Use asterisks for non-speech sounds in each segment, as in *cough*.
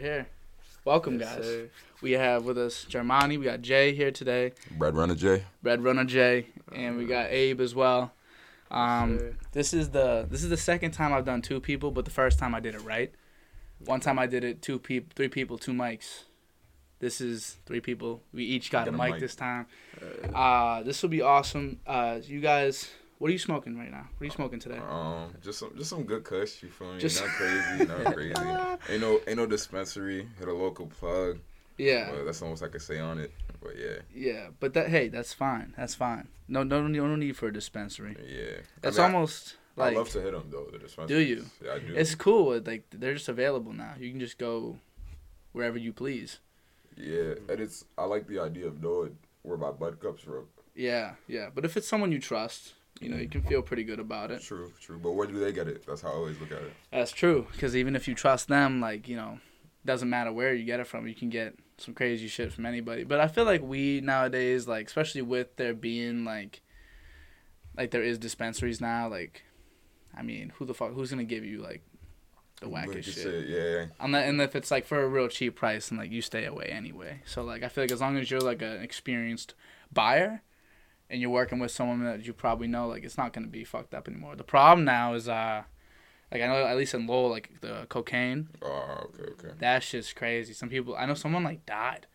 here. Welcome, Yes, guys. sir. We have with us Jarmany. We got Jay here today, Bread Runner Jay. Red Runner Jay, and we got Abe as well. Um, Sir. this is the this is the second time I've done two people, but the first time I did it right. One time I did it two people, three people, two mics. This is three people. We each got Get a a mic, mic. this time. Uh, Uh, this will be awesome. Uh, you guys, what are you smoking right now? What are you smoking today? Um, just some, just some good kush. You feel me? Just- not crazy, not *laughs* crazy. ain't no, ain't no dispensary. Hit a local plug. Yeah, Well, that's almost I could say on it. But yeah, yeah, but that hey, that's fine. That's fine. No, no, no need for a dispensary. yeah. That's I mean, almost I, like I love to hit them though. The dispensary. Do you? Yeah, I do. it's cool. Like they're just available now. You can just go wherever you please. yeah, and it's I like the idea of knowing where my bud cups from. Yeah, yeah. But if it's someone you trust, you know, you can feel pretty good about it. True, true. But where do they get it? That's how I always look at it. That's true. Because even if you trust them, like you know, doesn't matter where you get it from. You can get some crazy shit from anybody. But I feel like we nowadays, like especially with there being like, like there is dispensaries now. Like, I mean, who the fuck? Who's gonna give you like the wackest shit? said, yeah. Unless, and if it's like for a real cheap price, and like you stay away anyway. So like I feel like as long as you're like an experienced buyer, and you're working with someone that you probably know, like it's not gonna be fucked up anymore. The problem now is uh, like I know at least in Lowell, like the cocaine, Oh, okay, okay. that shit's crazy. Some people I know someone like died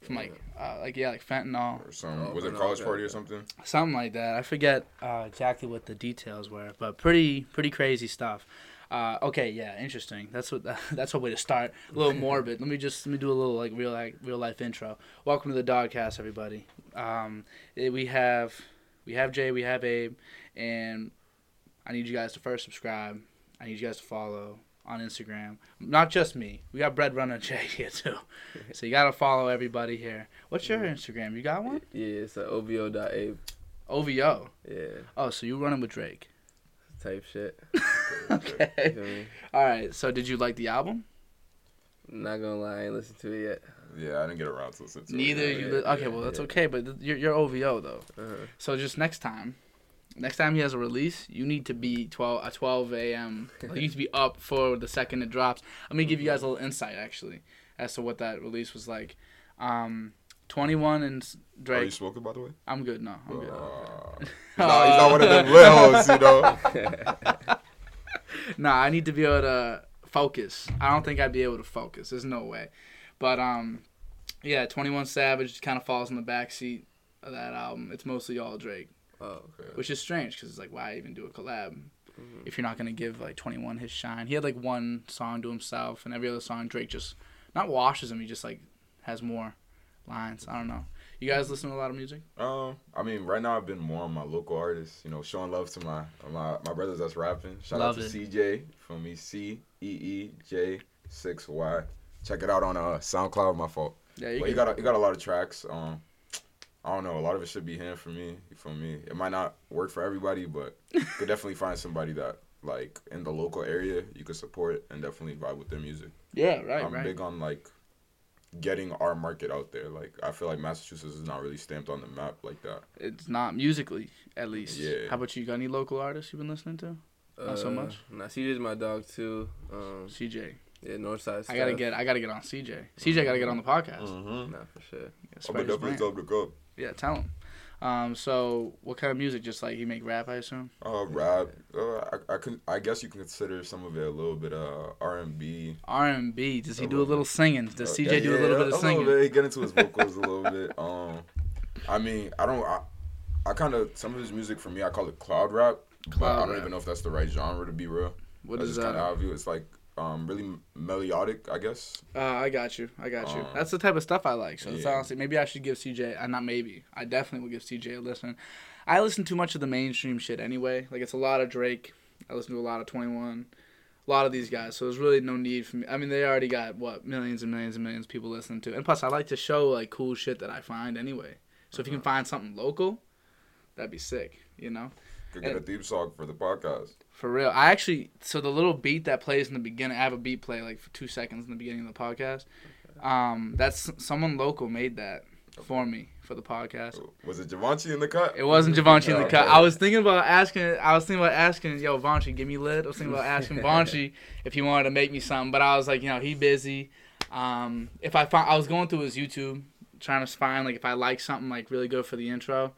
from like uh, like yeah like fentanyl Or some Oh, was it no, college party or something? something like that. I forget uh, exactly what the details were, but pretty pretty crazy stuff. Uh, okay, yeah, interesting. That's what *laughs* that's a way to start. A little *laughs* morbid. Let me just let me do a little like real like real life intro. Welcome to the DOD-Cast, everybody. Um, eh, we have we have Jay, we have Abe, and I need you guys to first subscribe. I need you guys to follow on Instagram. Not just me. We got Bread Runner *laughs* Jay here too. So you gotta follow everybody here. What's your Instagram? You got one? yeah, it's a OVO.abe. OVO. Yeah, Oh, so you running with Drake? Type shit. *laughs* You okay. feel me? All right. So did you like the album? Not gonna lie, I ain't listened to it yet. Yeah, I didn't get around to listening to it. Neither you. Li- okay, yeah. well that's yeah. okay, but th- you're, you're OVO though. Uh-huh. So just next time, next time he has a release, you need to be 12 at 12 a.m. *laughs* like, you need to be up for the second it drops. Let me give you guys a little insight actually as to what that release was like. Um, 21 and Drake. Are you smoking by the way? I'm good. No, I'm good. Uh, *laughs* he's, not, he's not one of them lils, you know. *laughs* nah, I need to be able to focus. I don't think I'd be able to focus. There's no way. But um, yeah, Twenty One Savage kind of falls in the backseat of that album. It's mostly all Drake, oh, which is strange because it's like, why even do a collab Mhm. if you're not gonna give like Twenty One his shine? He had like one song to himself, and every other song Drake just not washes him. He just like has more lines. I don't know. You guys listen to a lot of music? Um, I mean, right now I've been more on my local artists. You know, showing love to my my my brothers that's rapping. Shout Love out to it. CJ from me, C E E J six Y. Check it out on uh SoundCloud. My fault. Yeah, you But can- got a, he got a lot of tracks. Um, I don't know. A lot of it should be him for me. You feel me? It might not work for everybody, but you *laughs* could definitely find somebody that like in the local area you could support and definitely vibe with their music. yeah, right, I'm right. big on like getting our market out there. Like I feel like Massachusetts is not really stamped on the map like that. It's not musically, at least. Yeah. How about you? Got any local artists you've been listening to? Not so much? Nah, CJ's my dog too. Um, CJ. yeah, Northside. I gotta get I gotta get on CJ. CJ gotta get on the podcast. Mm-hmm. Nah, for sure. Yeah, I'm spread gonna his definitely brand. tell him to come. Yeah, tell him. Um, so what kind of music? Just like you make rap, I assume. Uh, rap. Uh, I I can I guess you can consider some of it a little bit uh R and B. R and B. Does he A do a little little singing? Does Uh, CJ yeah, do a little yeah, bit of a singing? Little bit. Get into his vocals a little bit. Um, I mean, I don't. I, I kind of some of his music for me, I call it cloud rap. but Cloud I don't rap. even know if that's the right genre to be real. What that's is just kind of that? how I view it. It's like um really melodic, I guess. Uh, I got you. I got you. Um, That's the type of stuff I like. So it's yeah. honestly maybe I should give CJ. Uh, not maybe. I definitely will give CJ a listen. I listen too much of the mainstream shit anyway. Like it's a lot of Drake. I listen to a lot of Twenty One. A lot of these guys, so there's really no need for me. I mean, they already got what millions and millions and millions of people listening to, and plus, I like to show like cool shit that I find anyway. So if you can find something local, that'd be sick. You know. Could get a theme song for the podcast. For real. I actually so the little beat that plays in the beginning, I have a beat play like for two seconds in the beginning of the podcast. Um, that's someone local made that for me for the podcast. Was it Javonchi in the cut? It wasn't Javonchi in the cut. I was thinking about asking. I was thinking about asking, yo, Vanchi, give me lit. I was thinking about asking *laughs* Vanchi if he wanted to make me something, but I was like, you know, he busy. Um, if I find I was going through his YouTube trying to find like if I like something like really good for the intro.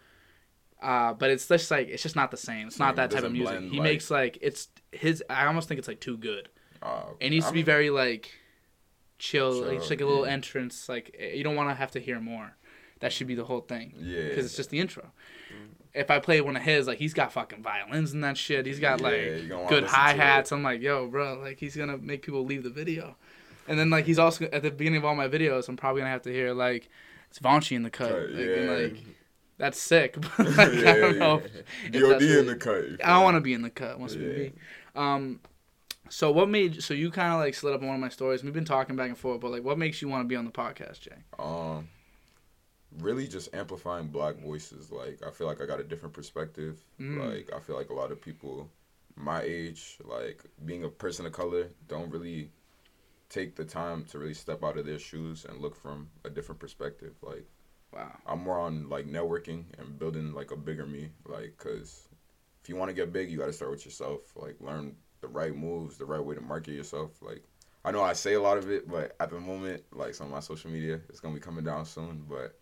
Uh, but it's just like it's just not the same. It's not that type of music. blend, he like- makes like it's his. I almost think it's like too good. Uh, It needs I to be very like chill, just like a little yeah. entrance. Like eh, you don't want to have to hear more. That should be the whole thing Yeah. because it's just the intro. If I play one of his, like he's got fucking violins and that shit. He's got Yeah, like you're gonna wanna good hi hats. I'm like, yo, bro, like he's gonna make people leave the video. And then like he's also at the beginning of all my videos, I'm probably gonna have to hear like it's Vanchi in the cut. Cut, Like, and, yeah. like that's sick. *laughs* But *laughs* like, I don't Yeah, know. yeah. DOD that's in the cut. I feel want to be in the cut. Wants to be Um, so what made so you kind of like slid up on one of my stories? We've been talking back and forth, but like, what makes you want to be on the podcast, Jay? Um, really just amplifying black voices. Like I feel like I got a different perspective. Mm. Like I feel like a lot of people my age, like being a person of color, don't really take the time to really step out of their shoes and look from a different perspective. Like Wow. I'm more on like networking and building like a bigger me. Like, cause if you want to get big, you got to start with yourself. Like, learn the right moves, the right way to market yourself. Like, I know I say a lot of it, but at the moment, like some of my social media, it's gonna be coming down soon. But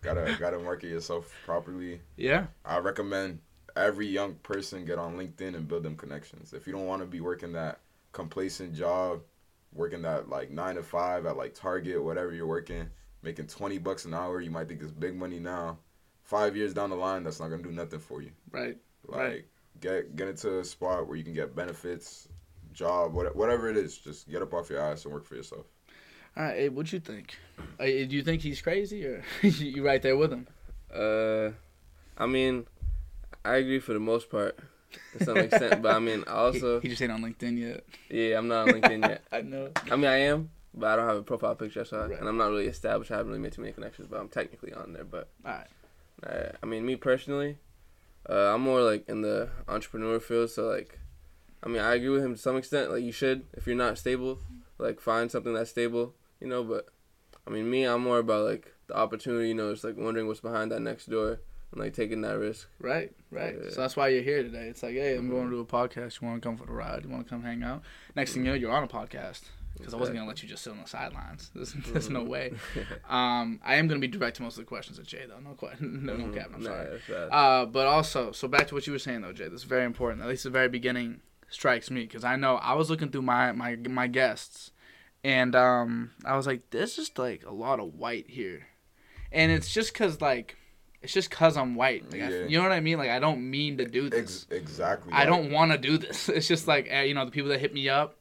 gotta *laughs* gotta market yourself properly. Yeah. I recommend every young person get on LinkedIn and build them connections. If you don't want to be working that complacent job, working that like nine to five at like Target, whatever you're working, making twenty bucks an hour, you might think it's big money now. Five years down the line, that's not gonna do nothing for you. Right. Like Right. get get into a spot where you can get benefits, job, whatever it is. Just get up off your ass and work for yourself. All right. Hey, what you think? Uh, do you think he's crazy or *laughs* you right there with him? Uh, I mean, I agree for the most part to some extent, but I mean, *laughs* I also he, he just ain't on LinkedIn yet. yeah, I'm not on LinkedIn yet. *laughs* I know. I mean, I am, but I don't have a profile picture, so Right. and I'm not really established. I haven't really made too many connections, but I'm technically on there. But All right. uh, I mean, me personally, uh, I'm more like in the entrepreneur field, so like, I mean, I agree with him to some extent. Like, you should, if you're not stable, like find something that's stable, you know. But I mean, me, I'm more about like the opportunity, you know, it's like wondering what's behind that next door and like taking that risk. Right, right. Yeah. So that's why you're here today. It's like, hey, I'm Mhm. going to do a podcast. You want to come for the ride? You want to come hang out? Next thing you know, you're on a podcast. Because I wasn't gonna let you just sit on the sidelines. *laughs* There's, there's no way. *laughs* Um, I am gonna be direct to most of the questions at Jay though. No question. *laughs* No, no cap. I'm sorry. Uh, but also, so back to what you were saying though, Jay. This is very important. At least the very beginning strikes me because I know I was looking through my my my guests, and um, I was like, there's just like a lot of white here, and it's just cause like, it's just cause I'm white. Like, I- Yeah. you know what I mean? Like I don't mean to do this. Ex- exactly. I don't want to do this. It's just like eh, you know the people that hit me up,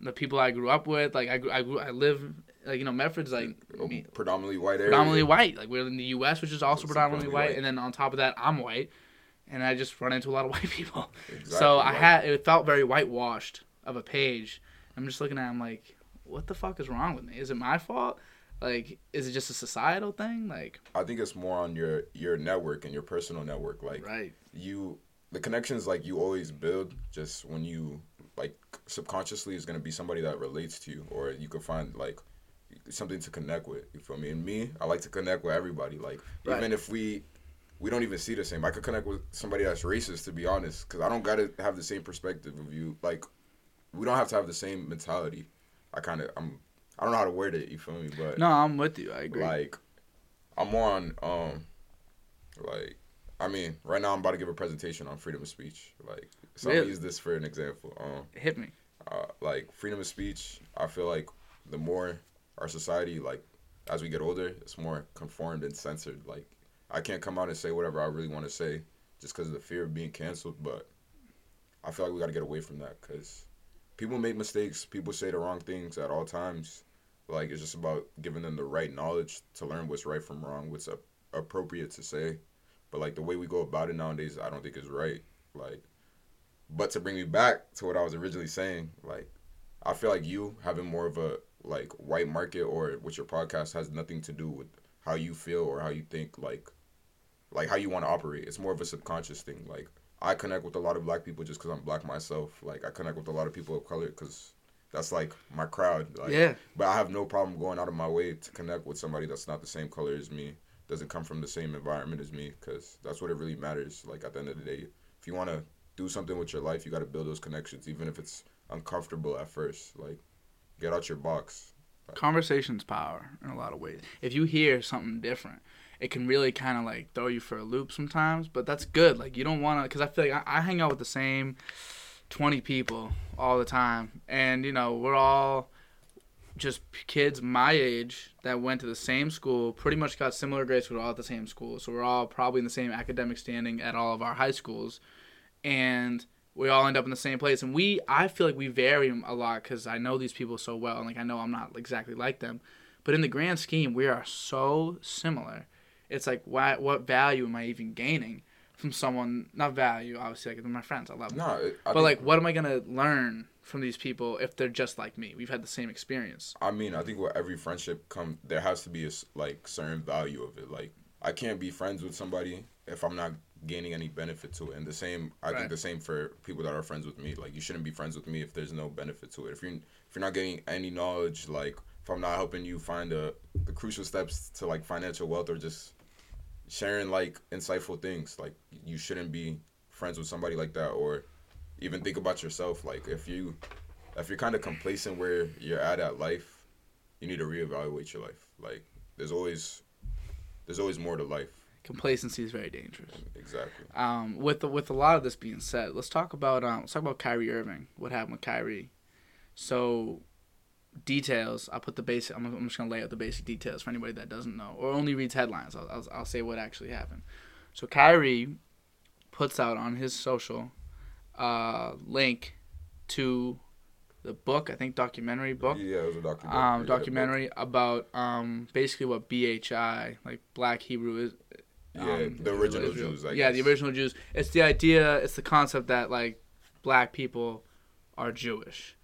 the people I grew up with. Like I grew, I grew, I live like you know Medford's like a me- predominantly white area. predominantly white. Like we're in the U.S., which is also It's predominantly white. white. and then on top of that, I'm white, and I just run into a lot of *laughs* white people. Exactly, so I had it felt very whitewashed of a page. I'm just looking at, it, I'm like, what the fuck is wrong with me? Is it my fault? Like, is it just a societal thing? Like, I think it's more on your your network and your personal network. Like right, you, the connections like you always build. Just when you like subconsciously is gonna be somebody that relates to you, or you can find like something to connect with. You feel me? And me, I like to connect with everybody. Like Right. even if we we don't even see the same, I could connect with somebody that's racist. To be honest, because I don't gotta have the same perspective of you. Like we don't have to have the same mentality. I kind of I'm I don't know how to word it. You feel me? But no, I'm with you. I agree. like I'm more on um like I mean, right now I'm about to give a presentation on freedom of speech. Like so I'm Really? gonna use this for an example. Um Hit me. uh, like freedom of speech, I feel like the more our society like as we get older, it's more conformed and censored. Like I can't come out and say whatever I really want to say just because of the fear of being canceled, but I feel like we got to get away from that cuz people make mistakes, people say the wrong things at all times. Like it's just about giving them the right knowledge to learn what's right from wrong, what's a- appropriate to say. But like the way we go about it nowadays, I don't think is right. Like but to bring me back to what I was originally saying, like I feel like you having more of a like white market or with your podcast has nothing to do with how you feel or how you think like like how you want to operate. It's more of a subconscious thing. Like I connect with a lot of black people just because I'm black myself. Like I connect with a lot of people of color because that's like my crowd. Like, yeah, But I have no problem going out of my way to connect with somebody that's not the same color as me, doesn't come from the same environment as me, because that's what it really matters. Like at the end of the day, if you want to do something with your life, you got to build those connections, even if it's uncomfortable at first. Like get out your box. Conversation's power in a lot of ways. If you hear something different, it can really kind of like throw you for a loop sometimes. But that's good. Like you don't want to, because I feel like I, I hang out with the same twenty people all the time, and you know we're all just kids my age that went to the same school, pretty much got similar grades. We're all at the same school, so we're all probably in the same academic standing at all of our high schools, and we all end up in the same place. And we, I feel like we vary a lot because I know these people so well, and like I know I'm not exactly like them, but in the grand scheme, we are so similar. It's like, why, what value am I even gaining from someone? Not value, obviously, like they're my friends, I love them. No, I but think- like, what am I gonna learn from these people if they're just like me? We've had the same experience. I mean, I think with every friendship come there has to be a like certain value of it. Like I can't be friends with somebody if I'm not gaining any benefit to it. And the same, I Right. think the same for people that are friends with me. Like you shouldn't be friends with me if there's no benefit to it. If you're if you're not getting any knowledge, like if I'm not helping you find the the crucial steps to like financial wealth or just sharing like insightful things, like you shouldn't be friends with somebody like that or even think about yourself. Like if you if you're kind of complacent where you're at at life, you need to reevaluate your life. Like there's always there's always more to life. Complacency is very dangerous. Exactly. Um, with the, with a lot of this being said, let's talk about um, let's talk about Kyrie Irving. What happened with Kyrie? So, details. I'll put the basic. I'm, I'm just gonna lay out the basic details for anybody that doesn't know or only reads headlines. I'll, I'll, I'll say what actually happened. So Kyrie puts out on his social uh, link to the book. I think documentary book Yeah, it was a documentary. um, Yeah, documentary about um, basically what BHI, like Black Hebrew is. Yeah, um, the original. Jews. I yeah, the original Jews. It's the idea. It's the concept that like black people are Jewish,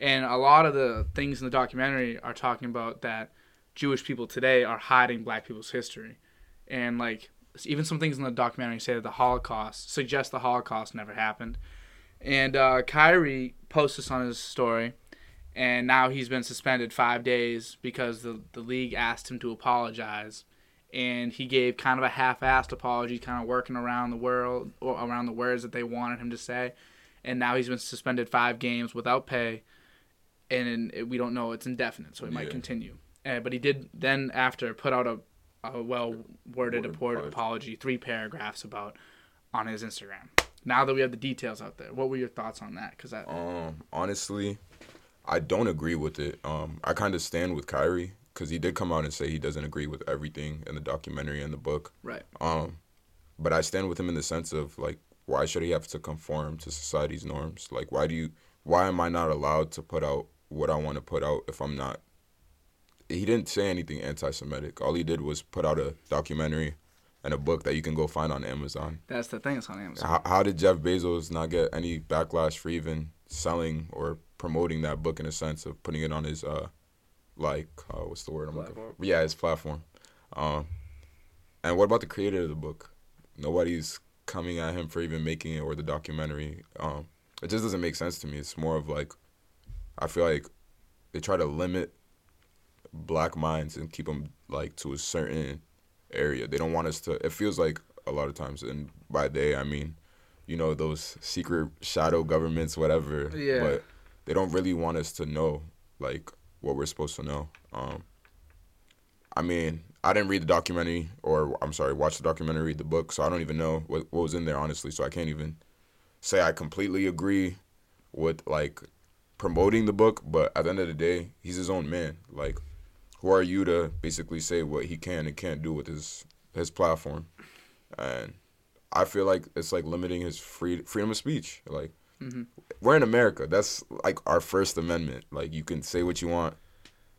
and a lot of the things in the documentary are talking about that Jewish people today are hiding black people's history, and like even some things in the documentary say that the Holocaust suggest the Holocaust never happened, and uh, Kyrie posts this on his story, and now he's been suspended five days because the the league asked him to apologize and he gave kind of a half-assed apology, kind of working around the world or around the words that they wanted him to say. And now he's been suspended five games without pay, and we don't know it's indefinite, so it might Yeah. continue. Uh, but he did then after put out a, a well-worded Worded apology. three paragraphs about on his Instagram. Now that we have the details out there, what were your thoughts on that? Because I, Um, honestly, I don't agree with it. Um, I kind of stand with Kyrie because he did come out and say he doesn't agree with everything in the documentary and the book. right, Um, but I stand with him in the sense of like, why should he have to conform to society's norms? Like, why do you? Why am I not allowed to put out what I want to put out if I'm not? He didn't say anything anti-Semitic. All he did was put out a documentary and a book that you can go find on Amazon. that's the thing. It's on Amazon. How, how did Jeff Bezos not get any backlash for even selling or promoting that book in a sense of putting it on his uh like uh, what's the word I'm looking for? Yeah, his platform. Um, and what about the creator of the book? Nobody's coming at him for even making it or the documentary. Um, it just doesn't make sense to me. It's more of like I feel like they try to limit black minds and keep them like to a certain area. They don't want us to. It feels like a lot of times, and by they I mean, you know, those secret shadow governments, whatever. Yeah. But they don't really want us to know like what we're supposed to know. Um, I mean, I didn't read the documentary, or I'm sorry, watch the documentary, read the book, so I don't even know what, what was in there, honestly. So I can't even say I completely agree with like promoting the book. But at the end of the day, he's his own man. Like, who are you to basically say what he can and can't do with his his platform? And I feel like it's like limiting his free freedom of speech. Like, Mhm. we're in America. That's like our First Amendment. Like, you can say what you want,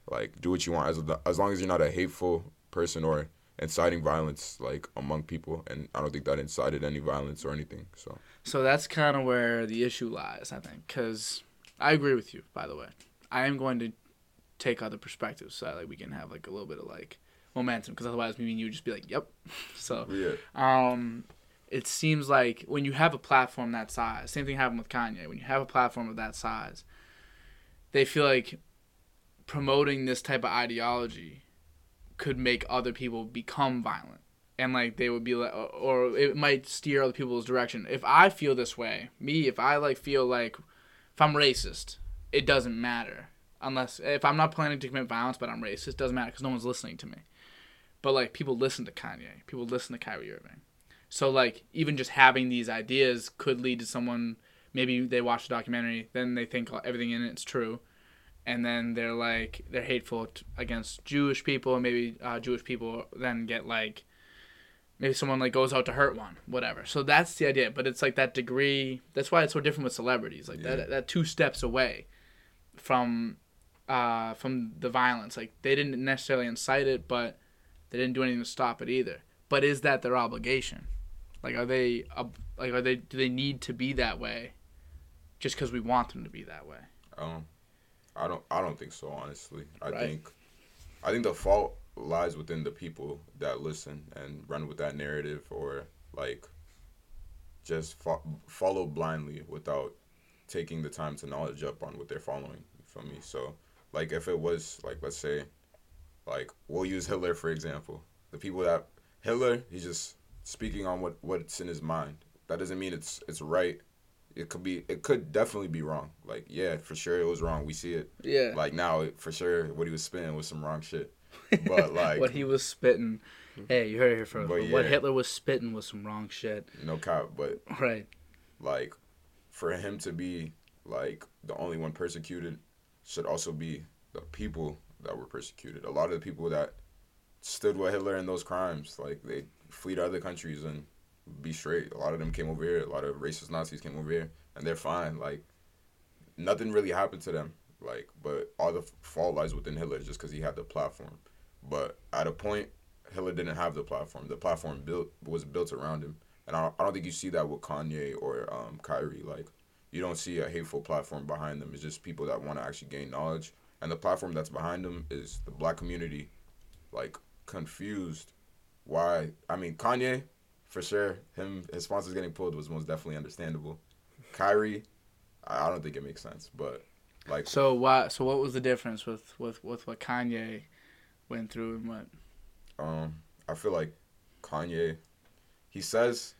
like do what you want as as long as you're not a hateful person or inciting violence like among people. And I don't think that incited any violence or anything. So So that's kind of where the issue lies, I think, because I agree with you. By the way, I am going to take other perspectives so that like we can have like a little bit of like momentum, because otherwise me and you would just be like, "Yep." *laughs* So yeah, um, it seems like when you have a platform that size, same thing happened with Kanye. When you have a platform of that size, they feel like promoting this type of ideology could make other people become violent. And like they would be like, or it might steer other people's direction. If I feel this way, me, if I like feel like, if I'm racist, it doesn't matter. unless if I'm not planning to commit violence, but I'm racist, doesn't matter because no one's listening to me. But like people listen to Kanye, people listen to Kyrie Irving, so like even just having these ideas could lead to someone maybe they watch the documentary, then they think everything in it's true, and then they're like they're hateful t- against Jewish people, and maybe uh, Jewish people then get like maybe someone like goes out to hurt one, whatever. So that's the idea, but it's like that degree. That's why it's so different with celebrities, like Yeah. that that two steps away from uh, from the violence. Like they didn't necessarily incite it, but they didn't do anything to stop it either. But is that their obligation? Like, are they like are they do they need to be that way, just because we want them to be that way? Um, I don't. I don't think so. Honestly, I Right. think, I think the fault lies within the people that listen and run with that narrative, or like, just fo- follow blindly without taking the time to knowledge up on what they're following. You feel me? So, like, if it was like, let's say, like, we'll use Hitler for example. The people that Hitler, he just speaking on what what's in his mind. That doesn't mean it's it's right. It could be. It could definitely be wrong. Like, yeah, for sure it was wrong. We see it. Yeah. Like now, it, for sure, what he was spinning was some wrong shit. *laughs* But like, what he was spitting. Hey, you heard it here first. But but What. Hitler was spitting was some wrong shit. no cop. But Right. like, for him to be like the only one persecuted, should also be the people that were persecuted. A lot of the people that stood with Hitler in those crimes, like they flee to other countries and be straight. A lot of them came over here. A lot of racist Nazis came over here, and they're fine. Like nothing really happened to them. Like, but all the fault lies within Hitler just because he had the platform. But at a point, Hitler didn't have the platform. The platform built was built around him, and I don't, I don't think you see that with Kanye or um, Kyrie. Like, you don't see a hateful platform behind them. It's just people that want to actually gain knowledge, and the platform that's behind them is the black community, like confused. Why? I mean, Kanye, for sure, him his sponsors getting pulled was most definitely understandable. Kyrie, I, don't think it makes sense, but like So what? So what was the difference with with with what Kanye went through and what? Um, I feel like Kanye, he says,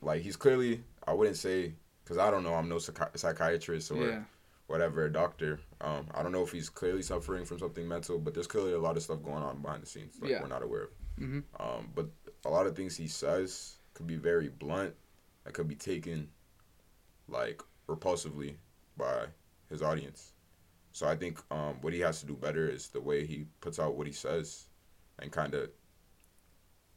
like he's clearly. I wouldn't say because I don't know. I'm no psychi- psychiatrist or Yeah. whatever, a doctor. Um, I don't know if he's clearly suffering from something mental, but there's clearly a lot of stuff going on behind the scenes like Yeah. we're not aware of. Mhm. Um, but a lot of things he says could be very blunt. That could be taken like repulsively by his audience. So I think um, what he has to do better is the way he puts out what he says, and kind of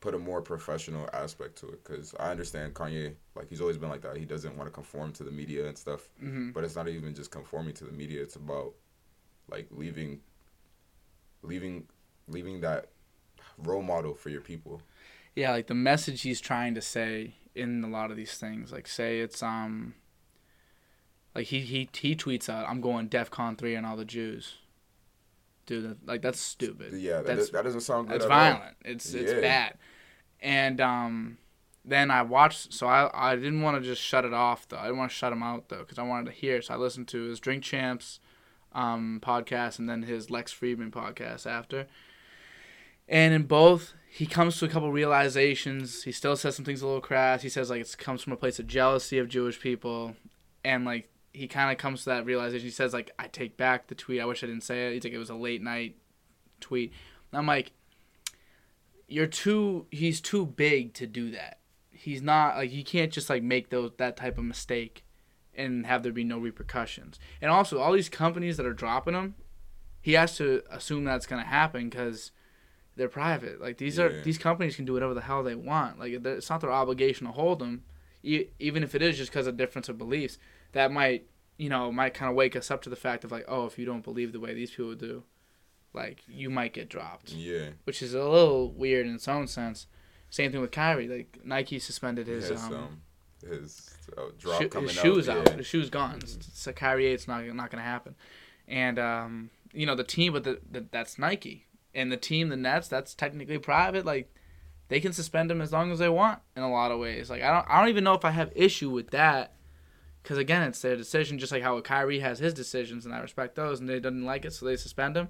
put a more professional aspect to it. Because I understand Kanye, like he's always been like that. He doesn't want to conform to the media and stuff. hmm But it's not even just conforming to the media. It's about like leaving, leaving, leaving that role model for your people. Yeah, like the message he's trying to say in a lot of these things. Like say it's um. Like he he he tweets out, "I'm going DefCon three and all the Jews." Dude, like that's stupid. Yeah, that, That's- does, that doesn't sound good. It's at all. violent. It's it's Yeah. bad. And um, then I watched. So I I didn't want to just shut it off though. I didn't want to shut him out though because I wanted to hear. So I listened to his Drink Champs um podcast and then his Lex Fridman podcast after. And in both, he comes to a couple realizations. He still says some things a little crass. He says like it comes from a place of jealousy of Jewish people, and like he kind of comes to that realization. He says like I take back the tweet. I wish I didn't say it. He's like it was a late night tweet. And I'm like, you're too. He's too big to do that. He's not like you can't just like make those that type of mistake, and have there be no repercussions. And also all these companies that are dropping him, he has to assume that's gonna happen because they're private. Like these are these companies can do whatever the hell they want. Like it's not their obligation to hold them, e- even if it is just because of difference of beliefs. That might you know might kind of wake us up to the fact of like oh if you don't believe the way these people do, like you might get dropped Yeah, which is a little weird in its own sense. Same thing with Kyrie. Like Nike suspended his um, um, his uh, drop coming his shoes out. Yeah. His shoes gone. So Kyrie eight's not not gonna happen. And um, you know the team, but the, the that's Nike and the team, the Nets. That's technically private. Like they can suspend him as long as they want in a lot of ways. Like I don't I don't even know if I have issue with that. Because again, it's their decision, just like how Kyrie has his decisions, and I respect those, and they didn't like it, so they suspend him.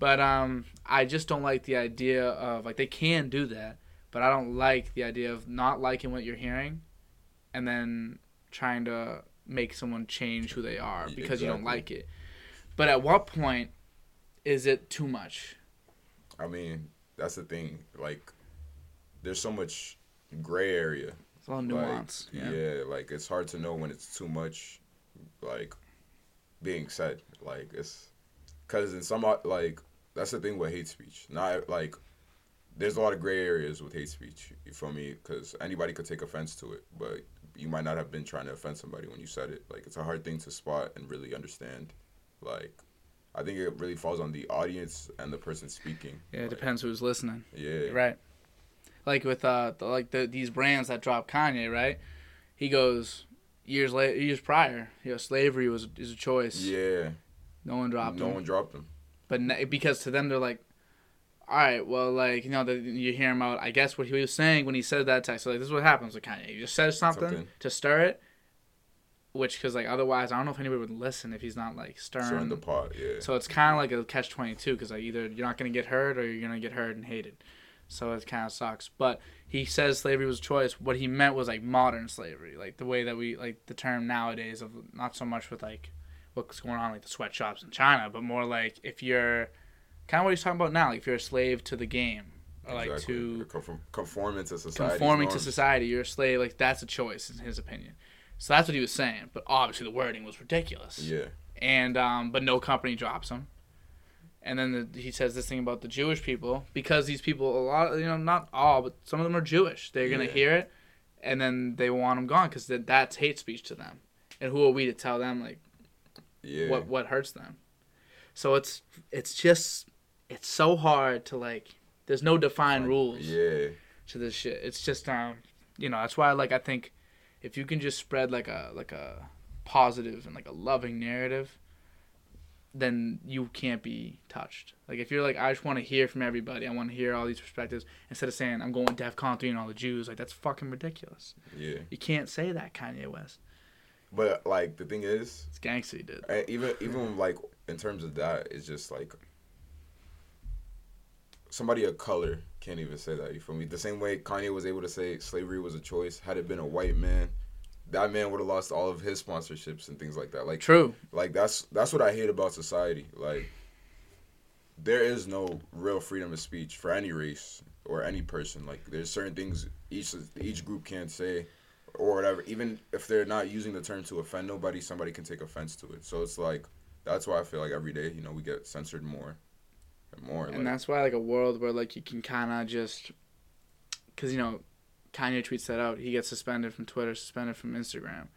But um, I just don't like the idea of like they can do that, but I don't like the idea of not liking what you're hearing, and then trying to make someone change who they are because you don't like it. But at what point is it too much? I mean, that's the thing. Like, there's so much gray area. It's a lot of Like, nuance. yeah. yeah. like it's hard to know when it's too much, like being said. Like it's because in some like that's the thing with hate speech. Not like there's a lot of gray areas with hate speech. You feel me? Because anybody could take offense to it, but you might not have been trying to offend somebody when you said it. Like it's a hard thing to spot and really understand. Like I think it really falls on the audience and the person speaking. Yeah, it Like, depends who's listening. Yeah. Right. Like with uh the, like the these brands that drop Kanye, right? He goes years later, years prior, you know, slavery was is a choice. Yeah. No one dropped no him. one dropped him. But n- because to them they're like, all right, well, like you know, the, you hear him out. I guess what he was saying when he said that text, so, like this is what happens with Kanye. He just says something, Something. to stir it, which because like otherwise I don't know if anybody would listen if he's not like stirring. Stirring the pot. Yeah. So it's kind of like a catch twenty two because like either you're not gonna get hurt or you're gonna get hurt and hated. So it kind of sucks. But he says slavery was a choice. What he meant was like modern slavery, like the way that we like the term nowadays of not so much with like what's going on like the sweatshops in China, but more like if you're kind of what he's talking about now, like if you're a slave to the game or like Exactly. to Conform- conforming to society. conforming to society, you're a slave. Like that's a choice in his opinion. So that's what he was saying. But obviously the wording was ridiculous Yeah. and um, but no company drops him. And then the, he says this thing about the Jewish people because these people, a lot, you know, not all, but some of them are Jewish. They're gonna Yeah. hear it, and then they want him gone because that, that's hate speech to them. And who are we to tell them like Yeah. what what hurts them? So it's it's just it's so hard to like. There's no defined rules Yeah. to this shit. It's just um, you know, that's why like I think if you can just spread like a like a positive and like a loving narrative, then you can't be touched. Like if you're like I just want to hear from everybody, I want to hear all these perspectives instead of saying I'm going DefCon three and all the Jews. Like that's fucking ridiculous. Yeah. You can't say that Kanye West. But like the thing is, It's gangster, dude. Even even like in terms of that, it's just like somebody of color can't even say that. You feel me? The same way Kanye was able to say slavery was a choice. Had it been a white man, that man would have lost all of his sponsorships and things like that. Like True. like that's that's what I hate about society. Like there is no real freedom of speech for any race or any person. Like there's certain things each each group can't say or whatever. Even if they're not using the term to offend nobody, somebody can take offense to it. So it's like that's why I feel like every day, you know, we get censored more more. And like, that's why like a world where like you can kind of just, cause you know, Kanye tweets that out. He gets suspended from Twitter, suspended from Instagram.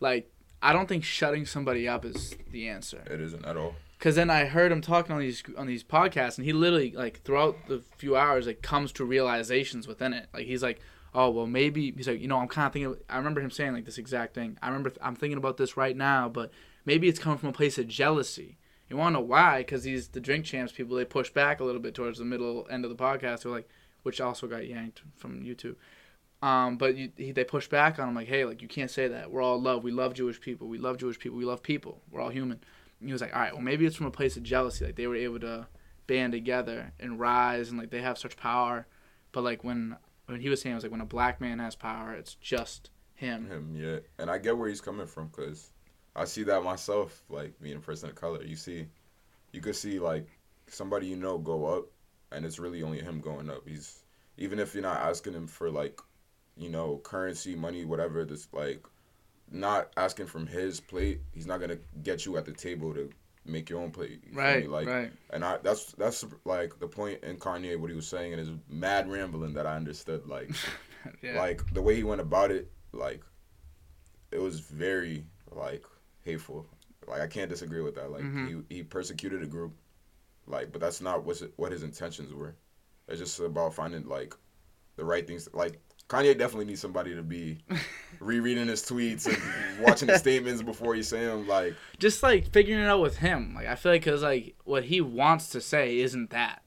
Like I don't think shutting somebody up is the answer. it isn't at all. Cause then I heard him talking on these on these podcasts, and he literally like throughout the few hours like comes to realizations within it. Like he's like, oh well, maybe he's like, you know, I'm kind of thinking. I remember him saying like this exact thing. I remember I'm thinking about this right now, but maybe it's coming from a place of jealousy. You want to know why? Because these the drink champs people they push back a little bit towards the middle end of the podcast. They're like, which also got yanked from YouTube. Um, but you, he, they push back on him like, hey, like you can't say that. We're all love. We love Jewish people. We love Jewish people. We love people. We're all human. And he was like, all right, well maybe it's from a place of jealousy. Like they were able to band together and rise, and like they have such power. But like when when he was saying, it was like when a black man has power, it's just him. him yeah and i get where he's coming from because i see that myself like being a person of color you see you could see like somebody you know go up and it's really only him going up he's even if you're not asking him for like you know currency money whatever this like not asking from his plate he's not gonna get you at the table to make your own plate you? Right, like right. and I that's that's like the point in Kanye what he was saying in his mad rambling that I understood like *laughs* yeah. like the way he went about it like it was very like hateful like i can't disagree with that like Mhm. he, he persecuted a group like but that's not what's what his intentions were it's just about finding like the right things like kanye definitely needs somebody to be *laughs* rereading his tweets and watching his statements before he say them like just like figuring it out with him. Like I feel like because like what he wants to say isn't that.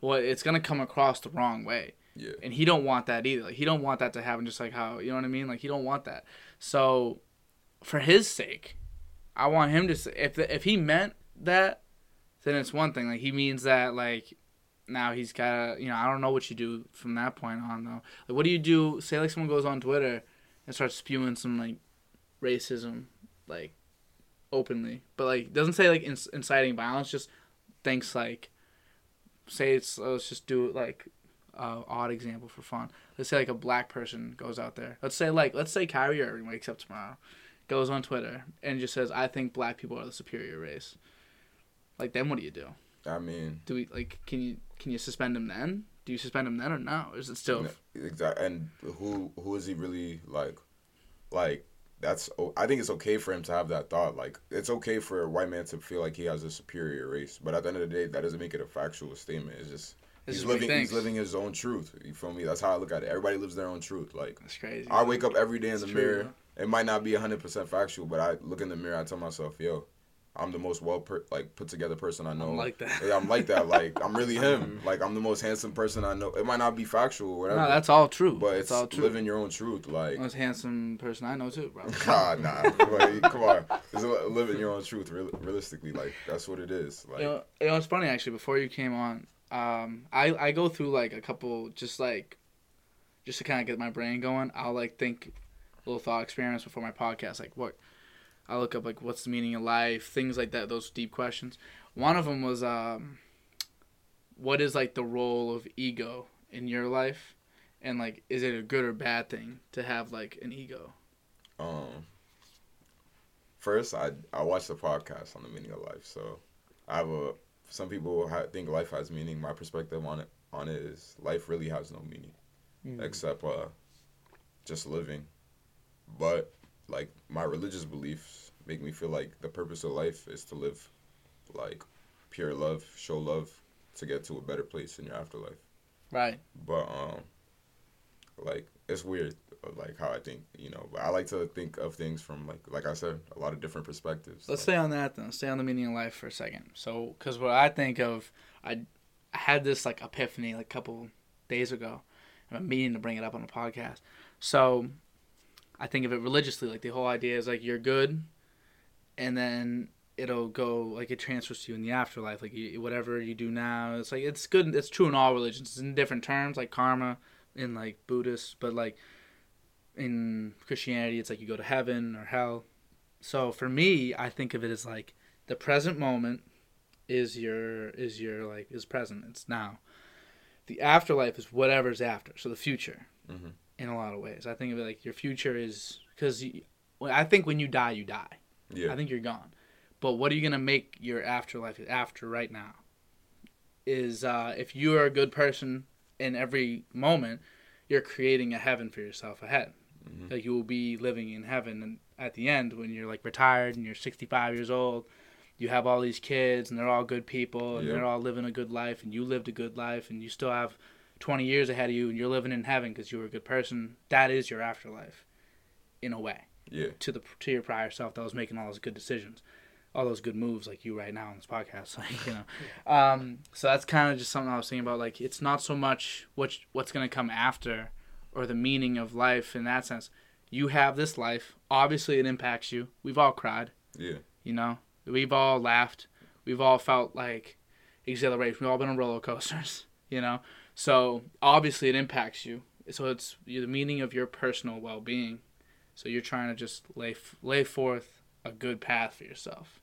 What it's gonna come across the wrong way. yeah and he don't want that either. Like he don't want that to happen. Just like how you know what I mean. Like he don't want that. So, for his sake, I want him to. Say, if if he meant that, then it's one thing. Like he means that. Like now he's got. to You know, I don't know what you do from that point on though. Like what do you do? Say like someone goes on Twitter and starts spewing some like racism, like openly, but like doesn't say like inc- inciting violence. Just thinks like, say it's let's just do like, uh, odd example for fun. Let's say like a black person goes out there. Let's say like let's say Kyrie Irving wakes up tomorrow, goes on Twitter and just says I think black people are the superior race. Like then what do you do? I mean, Do we like can you can you suspend him then? Do you suspend him then or no? Is it still? exactly. And who who is he really like? Like that's. I think it's okay for him to have that thought. Like it's okay for a white man to feel like he has a superior race, but at the end of the day, that doesn't make it a factual statement. It's just. This he's what he living. He's living his own truth. You feel me? That's how I look at it. Everybody lives their own truth. Like That's crazy. I wake up every day in It's the true, mirror. It might not be hundred percent factual, but I look in the mirror. I tell myself, "Yo, I'm the most well per- like put together person I know." I'm like that. Yeah, I'm like that. Like *laughs* I'm really him. Like I'm the most handsome person I know. It might not be factual, or whatever. No, that's all true. but it's it's all true. living your own truth. Like Most handsome person I know too, bro. God, *laughs* nah. Like, come on, it's living your own truth. Real, realistically, like that's what it is. Like you know, you know, it's funny actually. Before you came on, um, I I go through like a couple just like, just to kind of get my brain going. I'll like think little thought experiments before my podcast. Like what, I look up like what's the meaning of life, things like that. Those deep questions. One of them was um, what is like the role of ego in your life, and like is it a good or bad thing to have like an ego? um, first I I watched the podcast on the meaning of life. So I have a some people ha- think life has meaning. My perspective on it on it is life really has no meaning except uh just living. But like my religious beliefs make me feel like the purpose of life is to live like pure love, show love to get to a better place in your afterlife. Right. But um like it's weird uh, like how I think, you know, but I like to think of things from like like I said, a lot of different perspectives. Let's Like, stay on that then. Stay on the meaning of life for a second. So, because what I think of, I, I had this like epiphany like a couple days ago. and I'm meaning to bring it up on the podcast. So, I think of it religiously. Like the whole idea is like you're good, and then it'll go like it transfers to you in the afterlife. Like you, whatever you do now, it's like it's good. It's true in all religions. It's in different terms, like karma, in like Buddhist, but like in Christianity, it's like you go to heaven or hell. So for me, I think of it as like the present moment is your is your like is present. It's now. The afterlife is whatever's after. So the future, Mhm. In a lot of ways. I think of it like your future is because I think when you die, you die. Yeah. I think you're gone. But what are you gonna make your afterlife after right now? Is uh, if you are a good person in every moment, you're creating a heaven for yourself ahead. Mhm. Like you will be living in heaven, and at the end, when you're like retired and you're 65 years old, you have all these kids, and they're all good people, and Yeah. they're all living a good life, and you lived a good life, and you still have 20 years ahead of you, and you're living in heaven because you were a good person. That is your afterlife, in a way yeah. to the to your prior self that was making all those good decisions, all those good moves like you right now on this podcast. *laughs* Like you know, um, so that's kind of just something I was thinking about. Like it's not so much what what's gonna come after, or the meaning of life in that sense. You have this life. Obviously, it impacts you. We've all cried. Yeah. You know, we've all laughed. We've all felt like exhilaration. We've all been on roller coasters. *laughs* You know, so obviously it impacts you. So it's the meaning of your personal well being. So you're trying to just lay lay forth a good path for yourself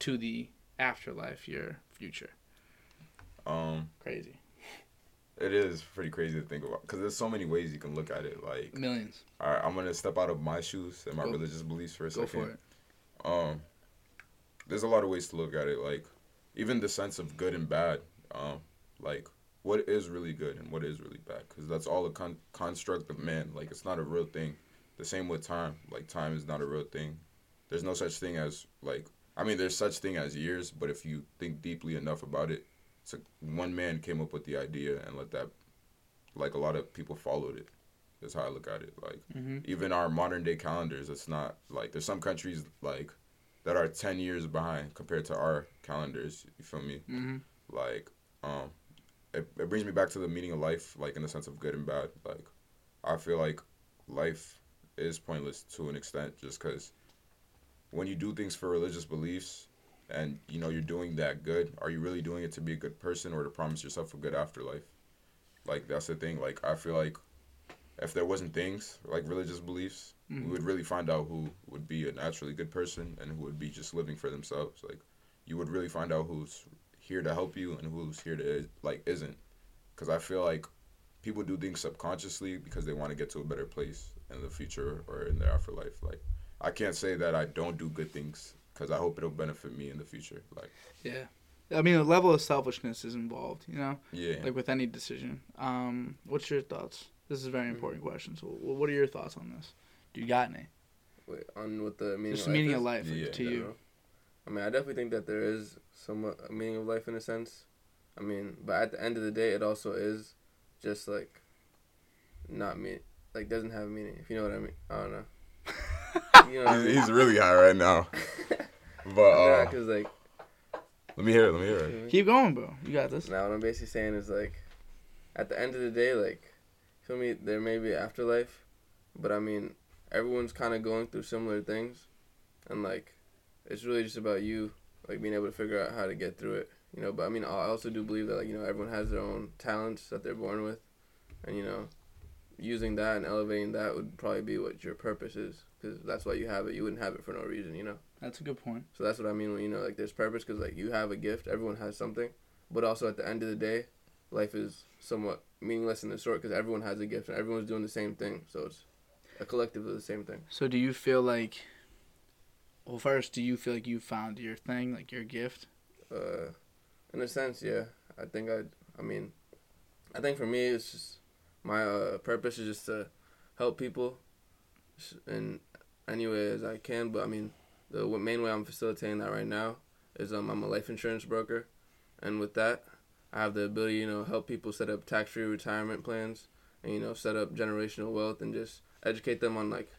to the afterlife, your future. Um Crazy. it is pretty crazy to think about cuz there's so many ways you can look at it like Millions. all right, I'm going to step out of my shoes and my Go- religious beliefs for a Go second. for it. um there's a lot of ways to look at it like even the sense of good and bad um like what is really good and what is really bad because that's all a con- construct of man like it's not a real thing. The same with time like time is not a real thing. There's no such thing as like i mean there's such thing as years but if you think deeply enough about it it's like one man came up with the idea and let that like a lot of people followed it that's how i look at it like hmm even our modern day calendars it's not like there's some countries like that are 10 years behind compared to our calendars you feel me? Hmm like um it, it brings me back to the meaning of life like in the sense of good and bad like i feel like life is pointless to an extent just because when you do things for religious beliefs and you know you're doing that good are you really doing it to be a good person or to promise yourself a good afterlife like that's the thing like i feel like if there wasn't things like religious beliefs, Mhm. we would really find out who would be a naturally good person and who would be just living for themselves. Like you would really find out who's here to help you and who's here to like isn't. Because I feel like people do things subconsciously because they want to get to a better place in the future or in their afterlife. Like I can't say that I don't do good things because I hope it'll benefit me in the future. Like Yeah. I mean, a level of selfishness is involved, you know, yeah, like with any decision. Um, what's your thoughts? This is a very important question. So, what are your thoughts on this? Do you got any? Wait, on what the meaning Just of the meaning life of is? life like, Yeah, to I you. Don't know. I mean, I definitely think that there is some meaning of life in a sense. I mean, but at the end of the day, it also is just like not me. Like doesn't have meaning. If you know what I mean. I don't know. *laughs* You know what I he's, mean? he's really high right now. *laughs* But Nah, uh, cause like let me hear it. Let me hear it. Keep going, bro. You got this. now what I'm basically saying is like, at the end of the day, like, feel me, there may be afterlife, but I mean, everyone's kind of going through similar things, and like, it's really just about you, like, being able to figure out how to get through it, you know. But I mean, I also do believe that like, you know, everyone has their own talents that they're born with, and you know, using that and elevating that would probably be what your purpose is, because that's why you have it. You wouldn't have it for no reason, you know. That's a good point. So that's what I mean when you know like there's purpose because like you have a gift, everyone has something, but also at the end of the day, life is somewhat meaningless in the short because everyone has a gift and everyone's doing the same thing. So it's a collective of the same thing. So, do you feel like? Well, first, do you feel like you found your thing, like your gift? Uh, in a sense, yeah. I think I. I mean, I think for me it's just my uh, purpose is just to help people in any way as I can. But I mean, the main way I'm facilitating that right now is um I'm a life insurance broker, and with that, I have the ability you know help people set up tax free retirement plans and you know set up generational wealth and just educate them on like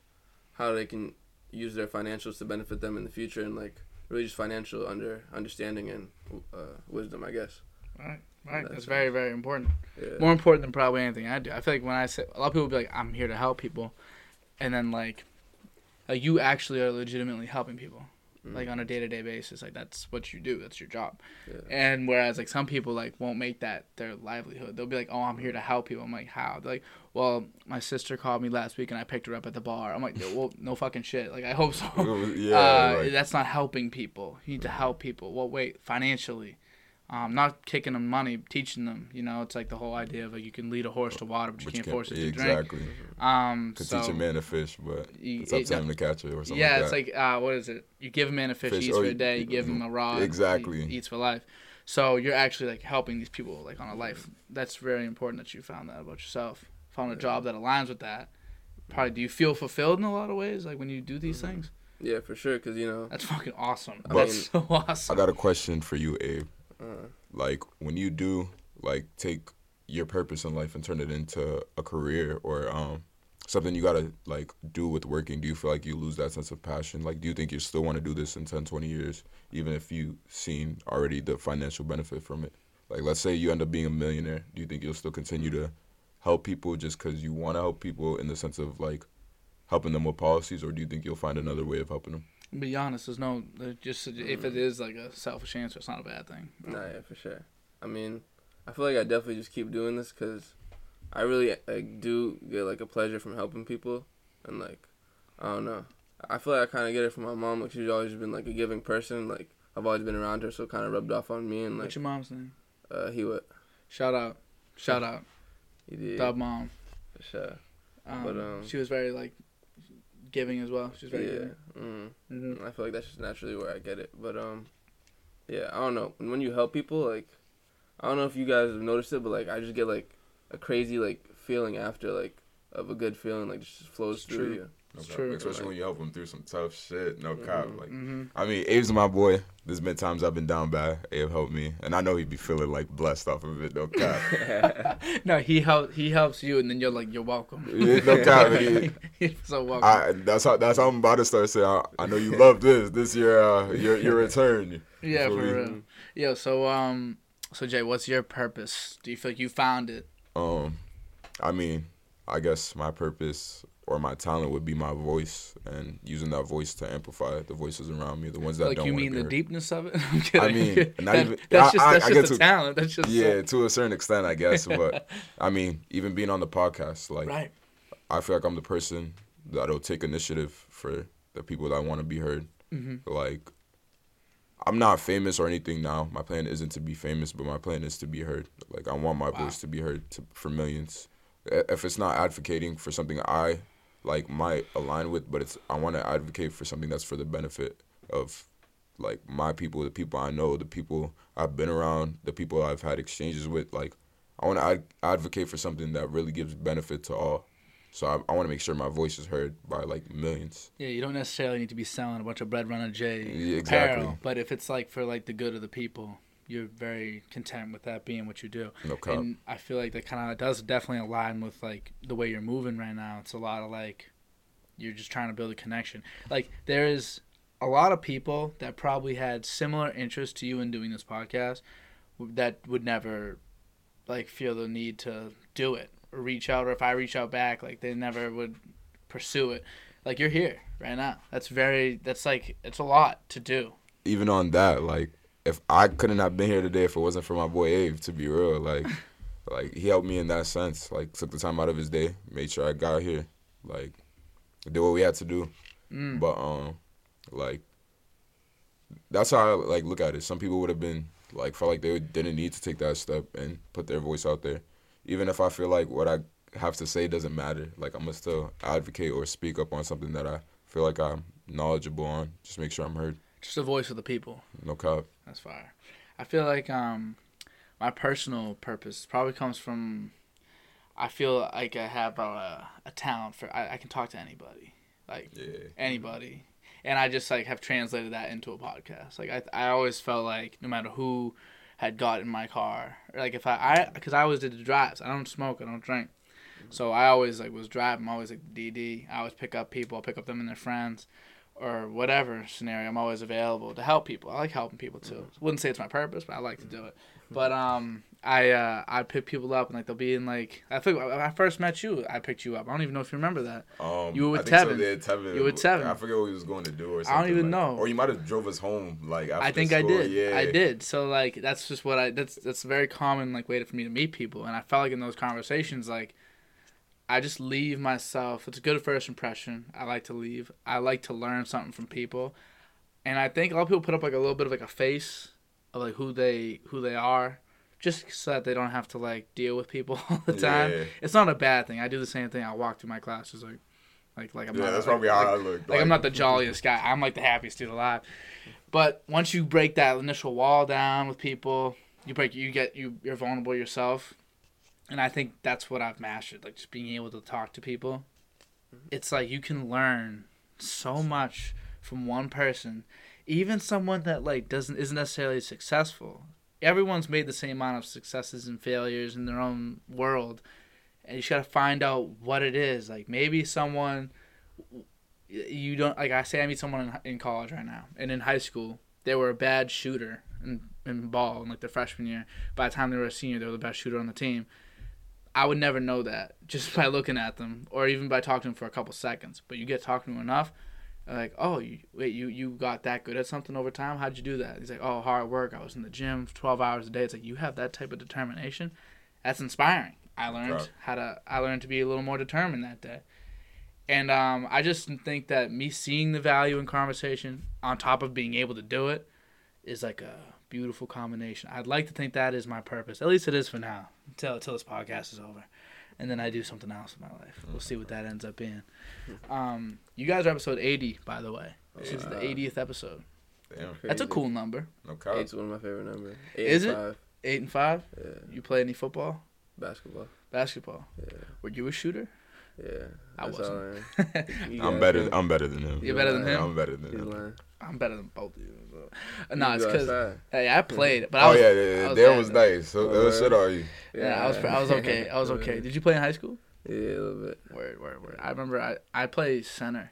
how they can use their financials to benefit them in the future and like really just financial under understanding and uh, wisdom, I guess. Right. Right. That That's very, very important. Yeah. More important than probably anything I do. I feel like when I say a lot of people be like, "I'm here to help people," and then like, like you actually are legitimately helping people, Mm. like on a day to day basis. Like that's what you do. That's your job. Yeah. And whereas like some people like won't make that their livelihood. They'll be like, "Oh, I'm here to help people." I'm like, "How?" They're like, "Well, my sister called me last week and I picked her up at the bar." I'm like, "Well, no fucking shit." Like I hope so. *laughs* yeah, uh, like, that's not helping people. You need to help people. Well, wait, financially. Um, not kicking them money, teaching them. You know, it's like the whole idea of like you can lead a horse to water, but you but can't you force it to drink. exactly. Um, Could so, teach a man to fish, but you- it's up it- to him to catch it or something. yeah, like it's that. like uh, what is it? You give a man a fish, Fish, he eats or for a day. You give him a rod, Exactly. he eats for life. So you're actually like helping these people like on a life. That's very important that you found that about yourself. Found a job that aligns with that. Probably, do you feel fulfilled in a lot of ways, like when you do these Mm-hmm. things? Yeah, for sure. Cause you know, That's fucking awesome. I That's so *laughs* awesome. I got a question for you, Abe. Uh, Like when you do like take your purpose in life and turn it into a career or um something you gotta like do with working, do you feel like you lose that sense of passion? Like do you think you still want to do this in 10, 20 years, even if you've seen already the financial benefit from it? Like let's say you end up being a millionaire, do you think you'll still continue to help people just because you want to help people in the sense of like helping them with policies, or do you think you'll find another way of helping them? Be honest, there's no just if it is like a selfish answer, it's not a bad thing. nah, yeah, for sure. I mean, I feel like I definitely just keep doing this because I really like do get like a pleasure from helping people, and like I don't know. I feel like I kind of get it from my mom. Like she's always been like a giving person. Like I've always been around her, so kind of rubbed off on me. And like What's your mom's name? uh, he would, Shout out, shout out, *laughs* he did Dub mom. for sure. Um, But, um, she was very like giving as well. She was very yeah. giving. Mm. hmm I feel like that's just naturally where I get it. But um, yeah, I don't know. When when you help people, like, I don't know if you guys have noticed it, but like I just get like a crazy like feeling after like of a good feeling like just flows It's through true. you. No It's true. Especially when you help them through some tough shit. No cap. Mhm. Like hmm I mean, Abe's my boy. There's been times I've been down bad. Abe helped me, and I know he'd be feeling like blessed off of it. No *laughs* cap. *laughs* no, he help he helps you, and then you're like, you're welcome. Yeah, no cap. *laughs* man. you're so welcome. I, that's how that's how I'm about to start saying. I, I know you love this. This your uh, your your return. yeah, for real. Yo, so um, so Jay, what's your purpose? Do you feel like you found it? Um, I mean, I guess my purpose or my talent would be my voice and using that voice to amplify the voices around me, the ones that like don't you mean the heard. deepness of it? *laughs* I'm kidding. I mean, not That- even- that's I- just I- that's I just a to- talent. That's just Yeah, to a certain extent, I guess. But *laughs* I mean, even being on the podcast, like right. I feel like I'm the person that'll take initiative for the people that want to be heard. Mm-hmm. Like, I'm not famous or anything now. My plan isn't to be famous, but my plan is to be heard. Like, I want my Wow. voice to be heard to, for millions. If it's not advocating for something I like might align with, but it's I want to advocate for something that's for the benefit of like my people, the people I know, the people I've been around, the people I've had exchanges with. Like, I want to ad- advocate for something that really gives benefit to all. So I, I want to make sure my voice is heard by like millions. Yeah, you don't necessarily need to be selling a bunch of bread runner J Yeah, exactly. apparel, but if it's like for like the good of the people, you're very content with that being what you do. No cap. And I feel like that kind of does definitely align with like the way you're moving right now. It's a lot of like you're just trying to build a connection. Like there is a lot of people that probably had similar interests to you in doing this podcast that would never like feel the need to do it or reach out or if I reach out back like they never would pursue it. Like you're here right now. That's very that's like it's a lot to do. even on that, like if I couldn't have been here today if it wasn't for my boy Abe, to be real, like *laughs* like he helped me in that sense. Like took the time out of his day, made sure I got here, like did what we had to do. Mm. But um, like that's how I like look at it. Some people would have been like felt like they didn't need to take that step and put their voice out there, even if I feel like what I have to say doesn't matter. Like I'm gonna still advocate or speak up on something that I feel like I'm knowledgeable on. Just make sure I'm heard. Just a voice of the people. No cap. That's fire. I feel like um, my personal purpose probably comes from. I feel like I have a, a talent for. I, I can talk to anybody, like Yeah. anybody, and I just like have translated that into a podcast. Like I, I always felt like no matter who had got in my car, or like if I, I, because I always did the drives. I don't smoke. I don't drink. So I always like was driving. I'm always like DD. I always pick up people. I pick up them and their friends, or whatever scenario. I'm always available to help people. I like helping people too. Wouldn't say it's my purpose, but I like to do it. But um, I uh, I pick people up and like they'll be in like I think when I first met you, I picked you up. I don't even know if you remember that. Um, You were with Tevin. So, yeah, Tevin. You were with Tevin. I forget what he was going to do or I don't even like- know. Or you might have drove us home like after I think I did. Yeah. I did. So like that's just what I that's that's a very common like way for me to meet people, and I felt like in those conversations like I just leave myself. It's a good first impression. I like to leave. I like to learn something from people, and I think a lot of people put up like a little bit of like a face of like who they who they are, just so that they don't have to like deal with people *laughs* all the time. Yeah. It's not a bad thing. I do the same thing. I walk through my classes like like like I'm Yeah, not that's like- probably how I look. like, I'm not the *laughs* jolliest guy. I'm like the happiest dude alive. But once you break that initial wall down with people, you break you get you you're vulnerable yourself. And I think that's what I've mastered, like just being able to talk to people. Mm-hmm. It's like you can learn so much from one person, even someone that like doesn't isn't necessarily successful. Everyone's made the same amount of successes and failures in their own world. And you just gotta find out what it is. Like maybe someone you don't like I say I meet someone in, in college right now and in high school they were a bad shooter in, in ball in like their freshman year by the time they were a senior they were the best shooter on the team I would never know that just *laughs* by looking at them or even by talking to them for a couple seconds but you get talking to them enough like oh you, wait you you got that good at something over time? How'd you do that? He's like oh hard work. I was in the gym 12 hours a day. It's like you have that type of determination? That's inspiring. I learned Right. how to I learned to be a little more determined that day. And um, I just think that me seeing the value in conversation on top of being able to do it is like a beautiful combination. I'd like to think that is my purpose. At least it is for now, until until this podcast is over, and then I do something else in my life. We'll see what that ends up being. Um, you guys are episode eighty, by the way. This is the 80th episode. Damn. That's a cool number. No cap. Eight's one of my favorite numbers. Eight Is and it? Five. Eight and five. Yeah. You play any football, Basketball. basketball? Yeah. Were you a shooter? Yeah. I That's all wasn't. I am. *laughs* You I'm guys better. I'm better than him. You're better than him? I'm better than He's him. lying. I'm better than both of you. So. No, it's because hey, I played, but I Oh was, yeah, I yeah, was was nice. So, Oh, uh, shit are you? Yeah, I was. I was okay. I was okay. *laughs* Did you play in high school? Yeah, a little bit. Word, word, word. I remember I I played center.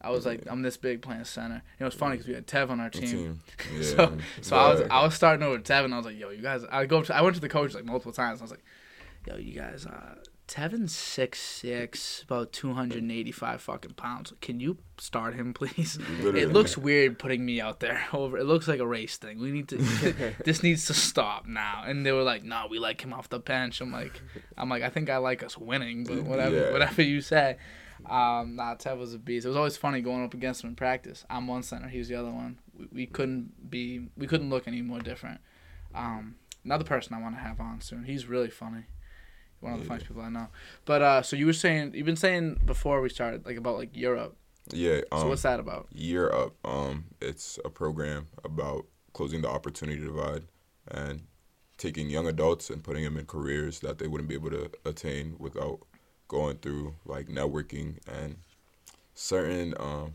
I was like I'm this big playing center. You know, it's funny because we had Tev on our team. team. *laughs* Yeah. So so I was I was starting over Tev and I was like, yo, you guys. I go up to, I went to the coach like multiple times. I was like, yo, you guys. Uh, Tevin's six six, about two hundred and eighty five fucking pounds. Can you start him, *laughs* please? Literally. It looks weird putting me out there *laughs* over. It looks like a race thing. We need to. *laughs* this needs to stop now. And they were like, "No, we like him off the bench." I'm like, I'm like, I think I like us winning, but whatever, Yeah. whatever you say. Um, nah, Tev was a beast. It was always funny going up against him in practice. I'm one center, he was the other one. We, we couldn't be, we couldn't look any more different. Um, another person I want to have on soon. He's really funny. One of the Yeah. funniest people I know. But uh, so you were saying you've been saying before we started like about like Year Up. Yeah. Um, So what's that about? Year Up. Um, it's a program about closing the opportunity divide and taking young adults and putting them in careers that they wouldn't be able to attain without going through like networking and certain um,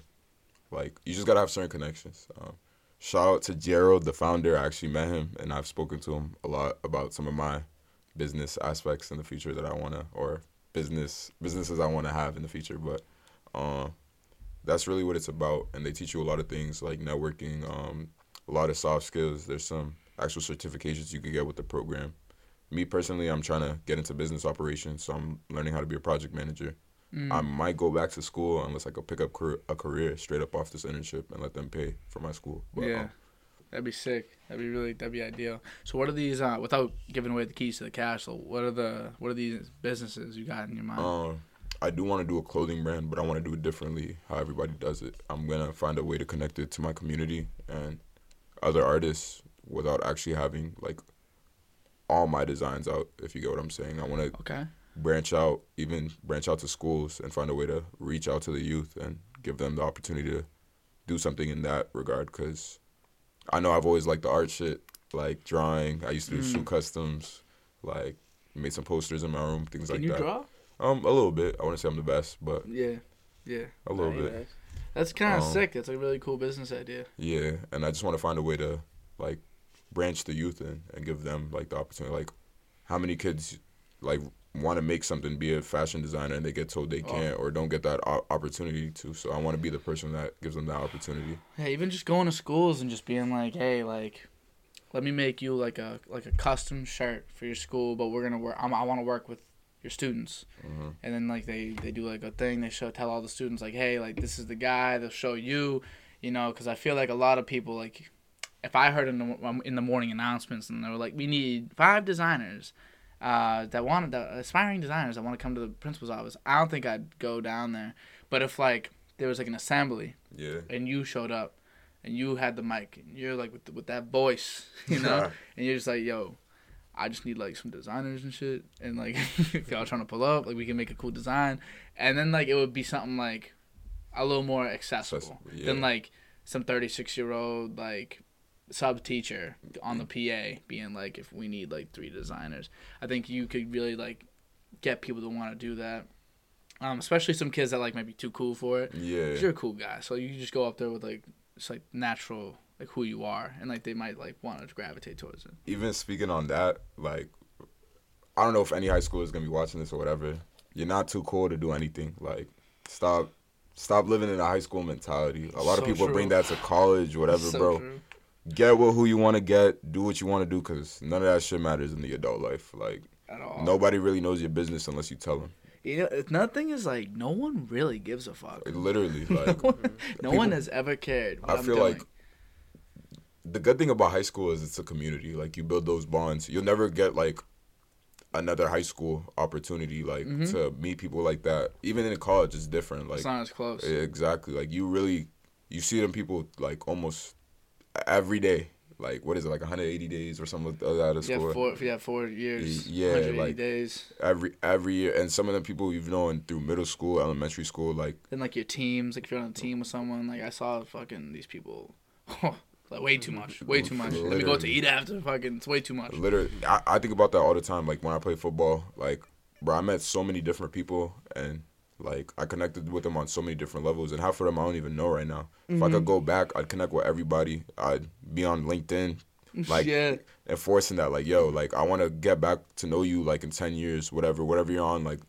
like you just gotta have certain connections. Um, shout out to Gerald, the founder. I actually met him and I've spoken to him a lot about some of my business aspects in the future that I wanna or business businesses I wanna have in the future. But um, that's really what it's about and they teach you a lot of things like networking um, a lot of soft skills there's some actual certifications you can get with the program me personally i'm trying to get into business operations so i'm learning how to be a project manager Mm. i might go back to school unless i could pick up a career straight up off this internship and let them pay for my school But, yeah, um, that'd be sick. That'd be really that'd be ideal. So what are these? Uh, without giving away the keys to the castle, what are the what are these businesses you got in your mind? Um, I do want to do a clothing brand, but I want to do it differently. How everybody does it. I'm gonna find a way to connect it to my community and other artists without actually having like all my designs out. If you get what I'm saying, I want to okay. branch out, even branch out to schools and find a way to reach out to the youth and give them the opportunity to do something in that regard. Cause I know I've always liked the art shit, like drawing. I used to do Mm. shoe customs, like made some posters in my room, things Can like you that. draw? Um, a little bit. I wouldn't say I'm the best, but Yeah, yeah. a little bit. That's kind of Um, sick. That's a really cool business idea. Yeah, and I just want to find a way to like branch the youth in and give them like the opportunity. Like, how many kids like want to make something, be a fashion designer, and they get told they Oh. can't or don't get that o- opportunity to. So I want to be the person that gives them that opportunity. Yeah, even just going to schools and just being like, hey, like, let me make you like a like a custom shirt for your school, but we're gonna work. I'm, I want to work with your students, hmm and then like they they do like a thing. They show tell all the students like, hey, like this is the guy. They'll show you, you know, because I feel like a lot of people like, if I heard in the um, in the morning announcements and they were like, we need five designers. Uh, that wanted the aspiring designers that want to come to the principal's office. I don't think I'd go down there. But if like there was like an assembly Yeah. and you showed up and you had the mic and you're like with, with that voice, *laughs* you know, *laughs* and you're just like, yo, I just need like some designers and shit, and like *laughs* if y'all trying to pull up, like we can make a cool design, and then like it would be something like a little more accessible Accessible, yeah. than like some 36 year old like sub teacher on the PA being like if we need like three designers. I think you could really like get people to want to do that. Um, especially some kids that like might be too cool for it. Yeah. you're a cool guy, so you just go up there with like it's like natural like who you are, and like they might like want to gravitate towards it. Even speaking on that, like, I don't know if any high school is gonna be watching this or whatever. You're not too cool to do anything. Like, stop. Stop living in a high school mentality. A lot of people true. bring that to college, whatever, So bro. true. Get what who you want to get, do what you want to do, cause none of that shit matters in the adult life. Like At all. nobody really knows your business unless you tell them. You know, another thing is like no one really gives a fuck. *laughs* Like, literally, like no one, no one has ever cared. What I am feel doing. like the good thing about high school is it's a community. Like you build those bonds. You'll never get like another high school opportunity like Mhm. to meet people like that. Even in college, it's different. Like it's not as close. exactly, like you really you see them people like almost every day. Like what is it like 180 days or something that at a yeah, school? four. Yeah, four years. Yeah, 180 like- days. every every year and some of the people you've known through middle school elementary school like Then like your teams, like if you're on a team with someone, like I saw fucking these people. *laughs* like way too much. Way too much. Let me go to eat after. Fucking, it's way too much. literally I, I think about that all the time like when i play football like bro i met so many different people and like i connected with them on so many different levels and half of them i don't even know right now if i Mm-hmm. could go back i'd connect with everybody i'd be on linkedin *laughs* like yeah. enforcing that like yo like i want to get back to know you like in 10 years whatever whatever you're on like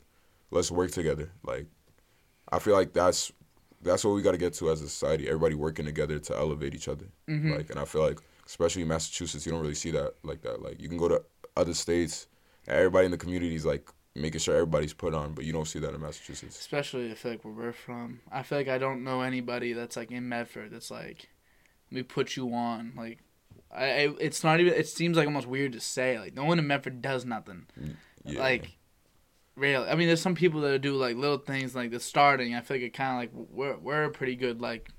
let's work together like i feel like that's that's what we got to get to as a society everybody working together to elevate each other Mm-hmm. like and i feel like especially in massachusetts you don't really see that like that like you can go to other states and everybody in the community is like making sure everybody's put on, but you don't see that in Massachusetts. Especially I feel like where we're from. I feel like I don't know anybody that's like in Medford that's like, let me put you on. Like, I, I it's not even. It seems like almost weird to say. Like, no one in Medford does nothing. Mm, yeah. Like, really. I mean, there's some people that do like little things like the starting. I feel like it kind of like we're we're a pretty good like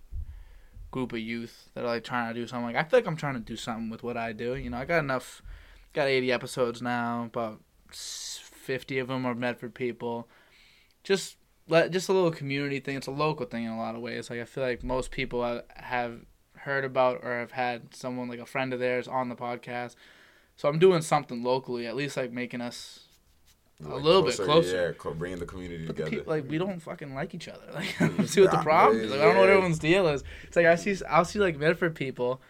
group of youth that are like trying to do something. Like, I feel like I'm trying to do something with what I do. You know, I got enough. Got 80 episodes now. About 50 of them are Medford people. Just let just a little community thing. It's a local thing in a lot of ways. Like I feel like most people ha- have heard about or have had someone like a friend of theirs on the podcast. So I'm doing something locally, at least like making us a little bit closer. Yeah, bringing the community But the together. pe- like we don't fucking like each other. *laughs* Like see what the problem is. Like I don't know what everyone's deal is. It's like I see I'll see like Medford people.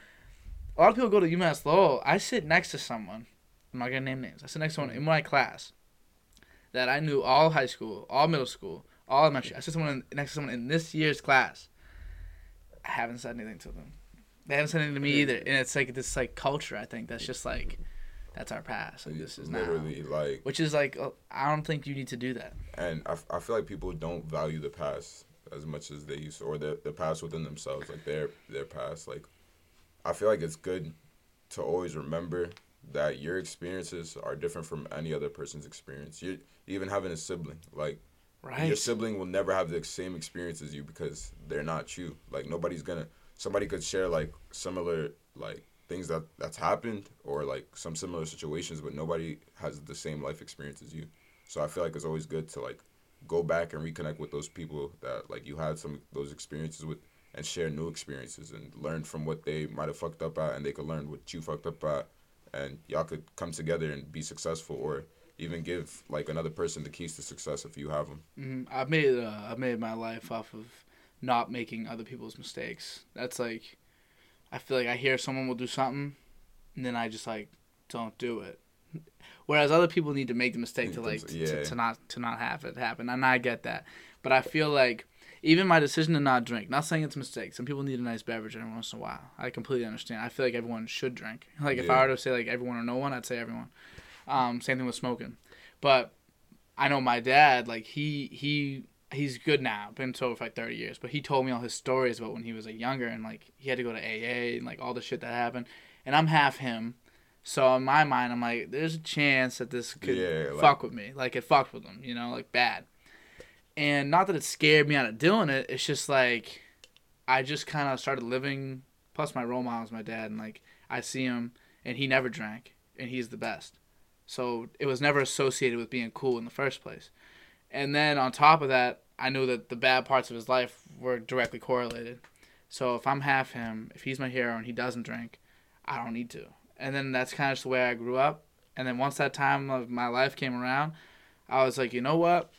A lot of people go to UMass Lowell. I sit next to someone. I'm not gonna name names. I sit next to someone mm-hmm. in my class that I knew all high school, all middle school, all elementary. I sit someone in, next to someone in this year's class. I haven't said anything to them. They haven't said anything to me either. And it's like this like culture. I think that's just like that's our past. Like this is now. literally like Which is like uh, I don't think you need to do that. and I, I feel like people don't value the past as much as they used to, or the, the past within themselves like their their past like i feel like it's good to always remember that your experiences are different from any other person's experience. You even having a sibling like Right. your sibling will never have the same experience as you because they're not you. Like nobody's gonna somebody could share like similar like things that that's happened or like some similar situations but nobody has the same life experience as you. So i feel like it's always good to like go back and reconnect with those people that like you had some those experiences with and share new experiences and learn from what they might have fucked up at and they could learn what you fucked up at and y'all could come together and be successful or even give like another person the keys to success if you have them hmm I've made uh, I've made my life off of not making other people's mistakes. That's like, I feel like I hear someone will do something, and then I just like don't do it. Whereas other people need to make the mistake to like Yeah. to, to not to not have it happen, and I get that. But I feel like even my decision to not drink, not saying it's a mistake. Some people need a nice beverage every once in a while. I completely understand. I feel like everyone should drink. Like if I were to say like everyone or no one, I'd say everyone. Um, same thing with smoking, but I know my dad, like he he he's good now, been sober for like thirty years, but he told me all his stories about when he was like younger and like he had to go to AA and like all the shit that happened. And I'm half him. So in my mind I'm like, there's a chance that this could Yeah, like- fuck with me. Like it fucked with him, you know, like bad. And not that it scared me out of doing it, it's just like I just kinda started living plus my role model is my dad and like I see him and he never drank and he's the best. So it was never associated with being cool in the first place. And then on top of that, I knew that the bad parts of his life were directly correlated. So if I'm half him, if he's my hero and he doesn't drink, I don't need to. And then that's kind of just the way I grew up. And then once that time of my life came around, I was like, you know what?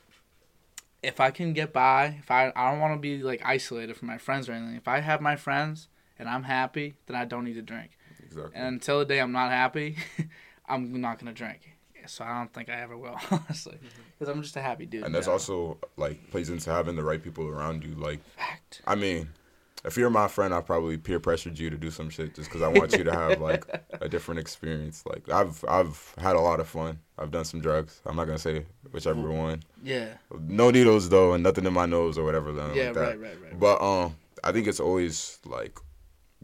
If I can get by, if I I don't want to be like isolated from my friends or anything. If I have my friends and I'm happy, then I don't need to drink. exactly And until the day I'm not happy, *laughs* I'm not gonna drink. So I don't think I ever will, *laughs* honestly, mm-hmm. because I'm just a happy dude. and that's also like plays into having the right people around you like fact. I mean, if you're my friend, I probably peer pressured you to do some shit just because I want you to have like *laughs* a different experience. Like I've I've had a lot of fun. I've done some drugs. I'm not gonna say whichever Mm-hmm. one. Yeah. No needles though, and nothing in my nose or whatever. Yeah. like that. right. Right. Right. But um, I think it's always like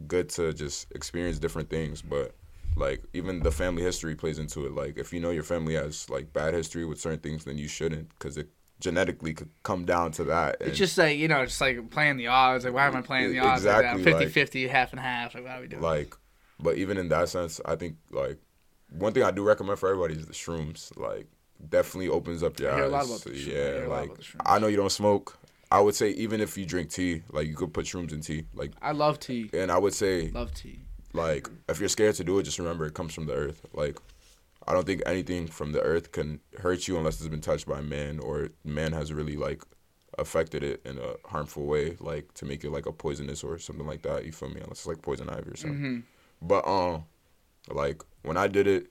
good to just experience different things. But like even the family history plays into it. Like if you know your family has like bad history with certain things, then you shouldn't because it genetically could come down to that. It's just like you know, just like playing the odds. Like why am I playing the odds Exactly, like that? like- 50-50, half and half. Like why are we doing? like but even in that sense i think like one thing i do recommend for everybody is the shrooms like definitely opens up your I eyes lot about the shrooms. I yeah hear a lot like about the shrooms. i know you don't smoke i would say even if you drink tea like you could put shrooms in tea like I love tea. and i would say Love tea. like if you're scared to do it just remember it comes from the earth like i don't think anything from the earth can hurt you unless it's been touched by man or man has really like affected it in a harmful way like to make it like a poisonous or something like that. You feel me? Unless it's like poison ivy or something. Hmm but um, like when I did it,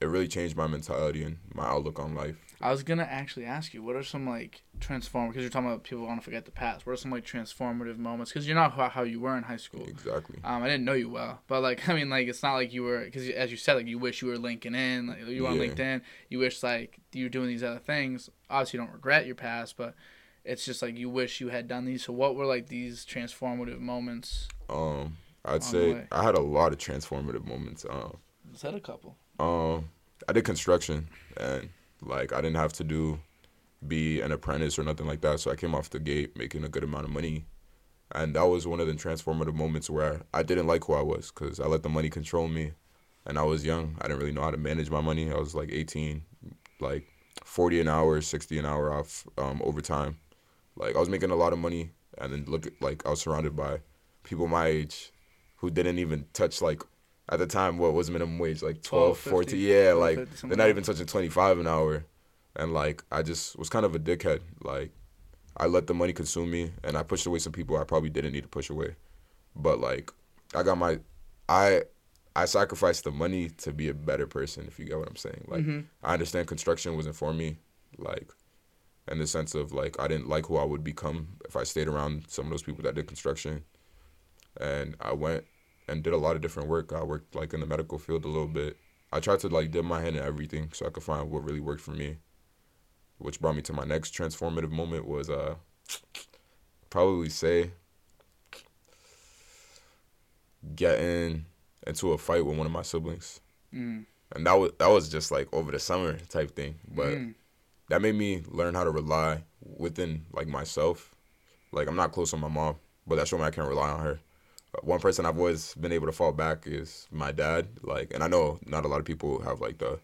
it really changed my mentality and my outlook on life. I was gonna actually ask you, what are some like transform? Because you're talking about people want to forget the past. What are some like transformative moments? Because you're not how, how you were in high school. Exactly. Um, I didn't know you well, but like *laughs* I mean, like it's not like you were because as you said, like you wish you were linking in, like you were on LinkedIn. You wish like you were doing these other things. Obviously, you don't regret your past, but it's just like you wish you had done these. So, what were like these transformative moments? Um, I'd say. I had a lot of transformative moments. Um, Said a couple. um, I did construction and like I didn't have to do be an apprentice or nothing like that. So I came off the gate making a good amount of money, and that was one of the transformative moments where I didn't like who I was because I let the money control me, and I was young. I didn't really know how to manage my money. I was like 18, like 40 an hour, 60 an hour off um, overtime. Like I was making a lot of money, and then look at like I was surrounded by people my age who didn't even touch like at the time what was minimum wage? Like 12 14 50, yeah 12, like 50, they're not even touching 25 an hour. And like i just was kind of a dickhead. Like i let the money consume me and i pushed away some people i probably didn't need to push away. But like i got my i i sacrificed the money to be a better person if you get what i'm saying. Like Mhm. i understand construction wasn't for me like in the sense of like i didn't like who i would become if i stayed around some of those people that did construction. And i went and did a lot of different work. I worked like in the medical field a little bit. I tried to like dip my hand in everything so I could find what really worked for me. Which brought me to my next transformative moment was uh probably say getting into a fight with one of my siblings. Mm. And that was that was just like over the summer type thing. But Mm. that made me learn how to rely within like myself. Like I'm not close with my mom, but that showed me I can't rely on her. One person I've always been able to fall back is my dad. Like, and I know not a lot of people have like the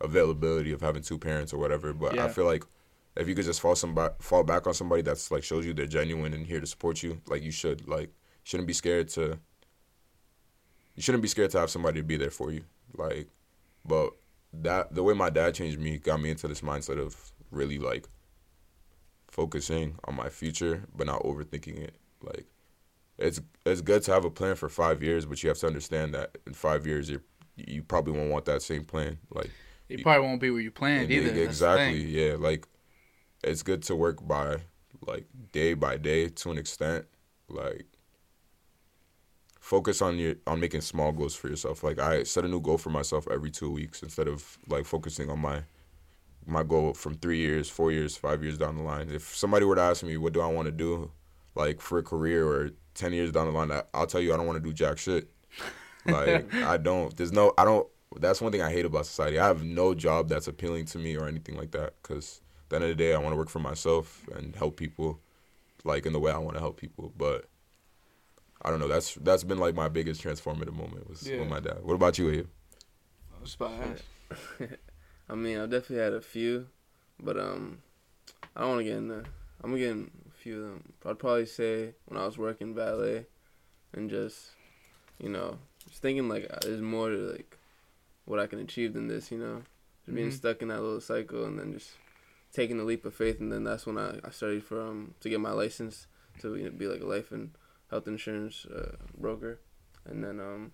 availability of having two parents or whatever, but I feel like if you could just fall somebody fall back on somebody that's like shows you they're genuine and here to support you, like you should. Like, shouldn't be scared to. You shouldn't be scared to have somebody to be there for you. Like, but that the way my dad changed me got me into this mindset of really like focusing on my future but not overthinking it like it's it's good to have a plan for five years but you have to understand that in five years you you probably won't want that same plan like You probably won't be where you planned either. the exactly yeah like it's good to work by like day by day to an extent like focus on your on making small goals for yourself. Like i set a new goal for myself every two weeks instead of like focusing on my my goal from three years four years five years down the line. If somebody were to ask me what do i want to do like for a career or 10 years down the line I- i'll tell you i don't want to do jack shit *laughs* like i don't there's no i don't that's one thing i hate about society i have no job that's appealing to me or anything like that because at the end of the day i want to work for myself and help people like in the way i want to help people but i don't know that's that's been like my biggest transformative moment was Yeah. with my dad what about you Abe? I was about. *laughs* I mean, I've definitely had a few, but um, I don't want to get in there. I'm gonna get in a few of them. I'd probably say when I was working valet, and just, you know, just thinking like uh, there's more to like what I can achieve than this. You know, just being Mhm. stuck in that little cycle, and then just taking the leap of faith, and then that's when I, I studied for um to get my license to you know, be like a life and health insurance uh, broker, and then um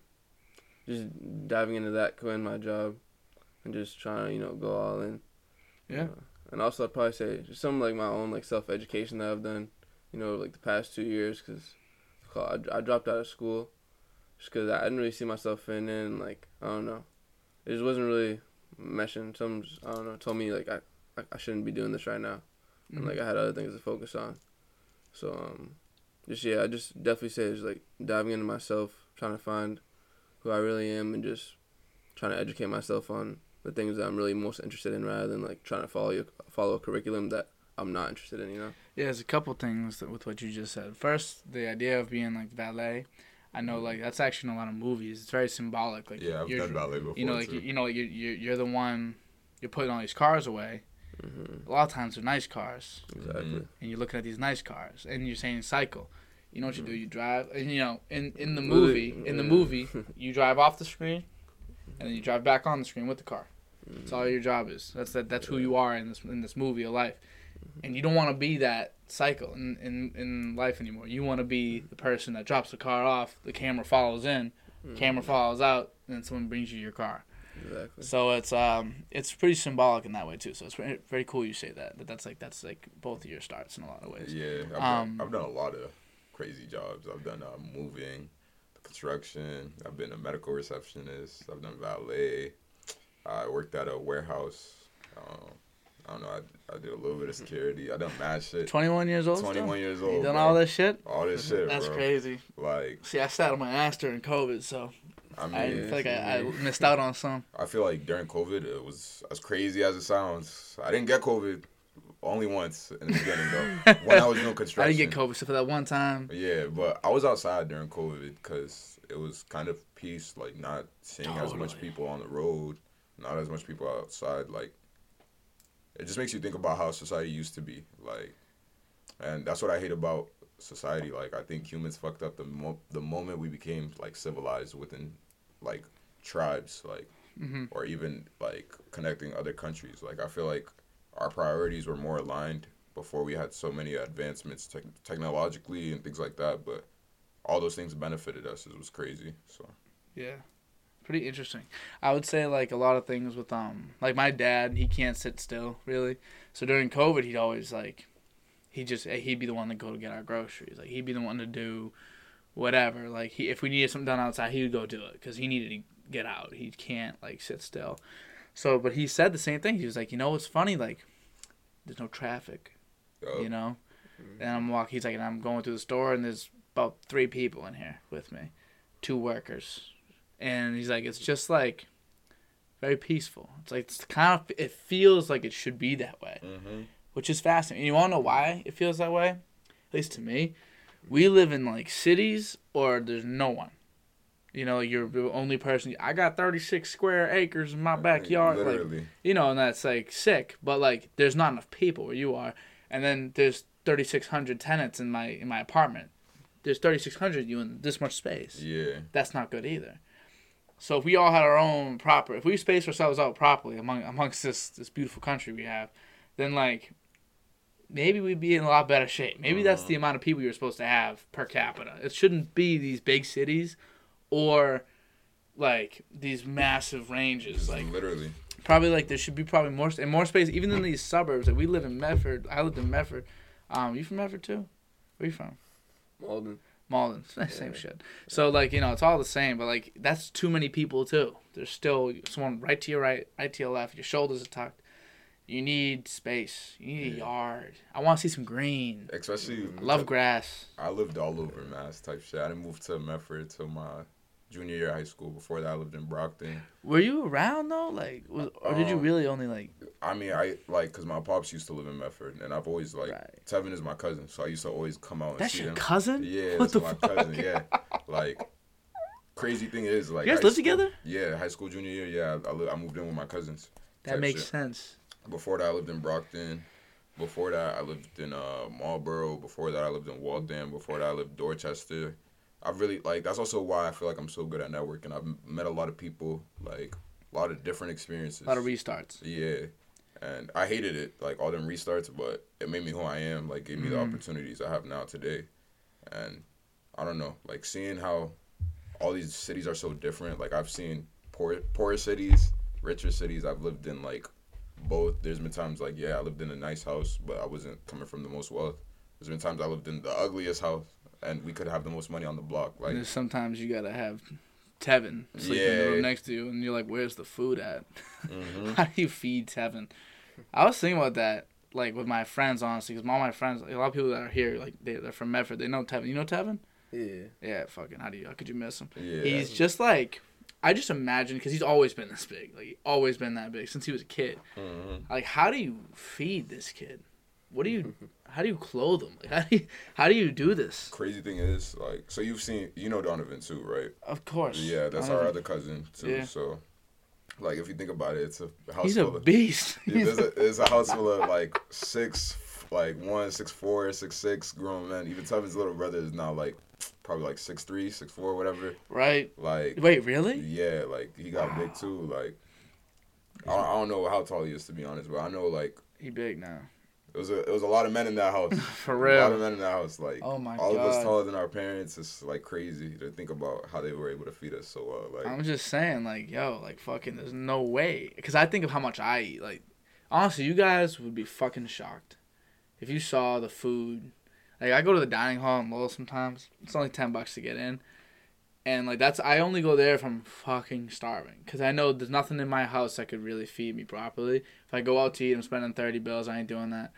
just diving into that, quitting my job, and just trying to you know go all in. you Yeah. know. And also, I'd probably say just some like my own like self education that I've done, you know, like the past two years, cause I, I dropped out of school, just cause I didn't really see myself fitting in. Like I don't know, it just wasn't really meshing. Some just, I don't know told me like I, I I shouldn't be doing this right now, and like I had other things to focus on. So um, just yeah, I just definitely say it's like diving into myself, trying to find who I really am, and just trying to educate myself on the things that I'm really most interested in, rather than like trying to follow your, follow a curriculum that I'm not interested in. You know. Yeah, there's a couple things that, with what you just said. First, the idea of being like valet. I know, like that's actually in a lot of movies. It's very symbolic. Like yeah i've you're, done valet before you know, like too. you, you know, like you're, you're you're the one. You're putting all these cars away. hmm A lot of times they're nice cars, Exactly. Mhm. and you're looking at these nice cars, and you're saying cycle. You know what you do? You drive, and you know, in in the Really? movie, in the movie, *laughs* you drive off the screen, and then you drive back on the screen with the car. Mm-hmm. That's all your job is. That's that. That's who you are in this in this movie of life, and you don't want to be that cycle in, in in life anymore. You want to be the person that drops the car off, the camera follows in, Mm-hmm. camera follows out, and then someone brings you your car. Exactly. So it's um it's pretty symbolic in that way too. So it's very, very cool you say that. That that's like that's like both of your starts in a lot of ways. Yeah, I've, Um, done, I've done a lot of crazy jobs. I've done uh, moving, construction. I've been a medical receptionist. I've done valet. I worked at a warehouse. Um, I don't know. I, I did a little bit of *laughs* security. I done mad shit. Twenty one years old. 21 still? years You old. done bro. all this shit? All this shit, That's bro. crazy. Like, See, I sat on my ass during COVID, so I mean, I feel like I, I *laughs* missed out on some. I feel like during COVID, it was as crazy as it sounds. I didn't get COVID only once in the beginning, though. *laughs* when I was doing construction, I didn't get COVID, so for that one time, Yeah, but I was outside during COVID because it was kind of peace, like not seeing as much people on the road, not as much people outside. Like, it just makes you think about how society used to be. Like, and that's what I hate about society. Like, I think humans fucked up the mo- the moment we became like civilized within like tribes, like, Mhm. or even like connecting other countries. Like, I feel like our priorities were more aligned before we had so many advancements tech technologically and things like that. But all those things benefited us. It was crazy. So yeah, pretty interesting. I would say like a lot of things with um like my dad, he can't sit still really. So during COVID, he'd always like he just he'd be the one to go to get our groceries. Like he'd be the one to do whatever. Like he if we needed something done outside, he would go do it because he needed to get out. He can't like sit still. So, but he said the same thing. He was like, you know, what's funny? Like, there's no traffic. uh, you know. And I'm walking. He's like, and I'm going through the store, and there's about three people in here with me, two workers, and he's like, it's just like very peaceful. It's like it's kind of it feels like it should be that way, hmm which is fascinating. And you want to know why it feels that way? At least to me, we live in like cities or there's no one. You know, you're the only person. I got 36 square acres in my backyard. Like, Literally. you know, and that's like sick. But like, there's not enough people where you are, and then there's 3,600 tenants in my in my apartment. There's 3,600 you in this much space. yeah. That's not good either. So if we all had our own proper, if we spaced ourselves out properly among amongst this this beautiful country we have, then like maybe we'd be in a lot better shape. Maybe that's the amount of people you're supposed to have per capita. It shouldn't be these big cities or like these massive ranges. Like literally. probably like there should be probably more and more space even in these suburbs. Like we live in Medford. I lived in Medford. Um, you from Medford too? Where you from? Malden. Malden. *laughs* Same shit. So like you know it's all the same, but like that's too many people too. There's still someone right to your right, right to your left. Your shoulders are tucked. You need space. You need a yard. I want to see some green. Especially. Love grass. I lived all over Mass type shit. I didn't move to Medford till my junior year of high school. Before that, I lived in Brockton. Were you around though? Like, was, or did you Um, really only like? I mean, I like because my pops used to live in Medford, and I've always like Right. Tevin is my cousin, so I used to always come out and That's see your him. cousin? Yeah, What that's the my fuck? cousin. Yeah, like crazy thing is like You guys live together? Yeah, high school junior year. Yeah, I, li- I moved in with my cousins. That makes shit. sense. Before that, I lived in Brockton. Before that, I lived in uh, Marlboro. Before that, I lived in Waltham. Before that, I lived Dorchester. I really like. That's also why I feel like I'm so good at networking. I've met a lot of people, like a lot of different experiences. A lot of restarts. Yeah, and I hated it, like all them restarts, but it made me who I am. Like gave me the Mhm. opportunities I have now today, and I don't know, like seeing how all these cities are so different. Like I've seen poor poorer cities, richer cities. I've lived in like both. There's been times like yeah, I lived in a nice house, but I wasn't coming from the most wealth. There's been times I lived in the ugliest house, and we could have the most money on the block. Like and there's sometimes you gotta have Tevin sleep in the room next to you, and you're like, "Where's the food at? mhm. *laughs* How do you feed Tevin?" I was thinking about that, like with my friends, honestly, because all my friends, like, a lot of people that are here, like they, they're from Medford, they know Tevin. You know Tevin? Yeah. Yeah, fucking. How do you? How could you miss him? yeah, He's just like, I just imagine because he's always been this big, like always been that big since he was a kid. mhm. Like, how do you feed this kid? What do you? *laughs* How do you clothe them Like, how do you? How do you do this? crazy thing is like so you've seen you know Donovan too, right? Of course. Yeah, that's our other cousin too. Yeah. So, like, if you think about it, it's a house He's a full of. beast. *laughs* Yeah, there's, a, there's a house full of *laughs* like six, like one, six four, six six grown men. Even Tevin's little brother is now like probably like six three, six four, whatever. right. Like, Wait, really? yeah, like he got big too. Like, I don't, I don't know how tall he is to be honest, but I know like He big now. It was a it was a lot of men in that house. *laughs* For real, A lot of men in that house. Like Oh my all of us taller than our parents. It's like crazy to think about how they were able to feed us so well. Like I'm just saying, like, yo, like, fucking, there's no way. Because I think of how much I eat. Like, honestly, you guys would be fucking shocked if you saw the food. Like, I go to the dining hall in Lowell sometimes. It's only 10 bucks to get in. And, like, that's, I only go there if I'm fucking starving. Because I know there's nothing in my house that could really feed me properly. If I go out to eat, I'm spending 30 bills. I ain't doing that.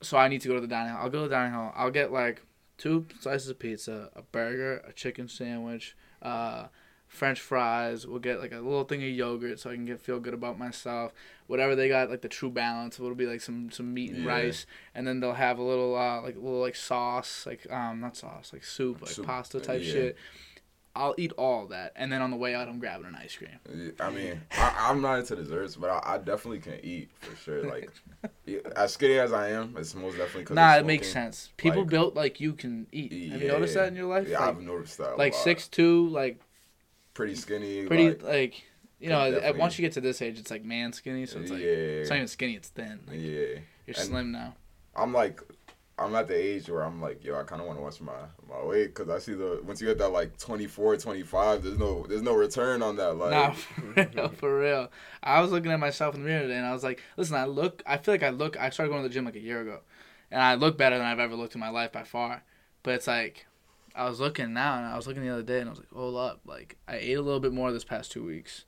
So I need to go to the dining hall. I'll go to the dining hall. I'll get, like, two slices of pizza, a burger, a chicken sandwich, uh, French fries. We'll get like a little thing of yogurt so I can get feel good about myself. Whatever they got, like the True Balance, it'll be like some some meat and Yeah. rice, and then they'll have a little uh like a little like sauce, like um not sauce, like soup, like Soup, pasta type yeah. shit. I'll eat all that, and then on the way out, I'm grabbing an ice cream. I mean, I, I'm not into desserts, but I, I definitely can eat for sure. Like, *laughs* as skinny as I am, it's most definitely because Nah, it makes sense. People like- built like you can eat. Have you noticed that in your life? Yeah, like, I've noticed that. like six two, like pretty skinny. pretty like, like you know. definitely- Once you get to this age, it's like man skinny, so it's like yeah, it's not even skinny, it's thin. Like, yeah. You're And- slim now. I'm like, I'm at the age where I'm like, yo, I kind of want to watch my my weight because I see the once you hit that like 24, 25, there's no there's no return on that. Like, nah, *laughs* for real, for real. I was looking at myself in the mirror today, and I was like, listen, I look. I feel like I look. I started going to the gym like a year ago, and I look better than I've ever looked in my life by far. But it's like, I was looking now, and I was looking the other day, and I was like, hold up, like I ate a little bit more this past two weeks,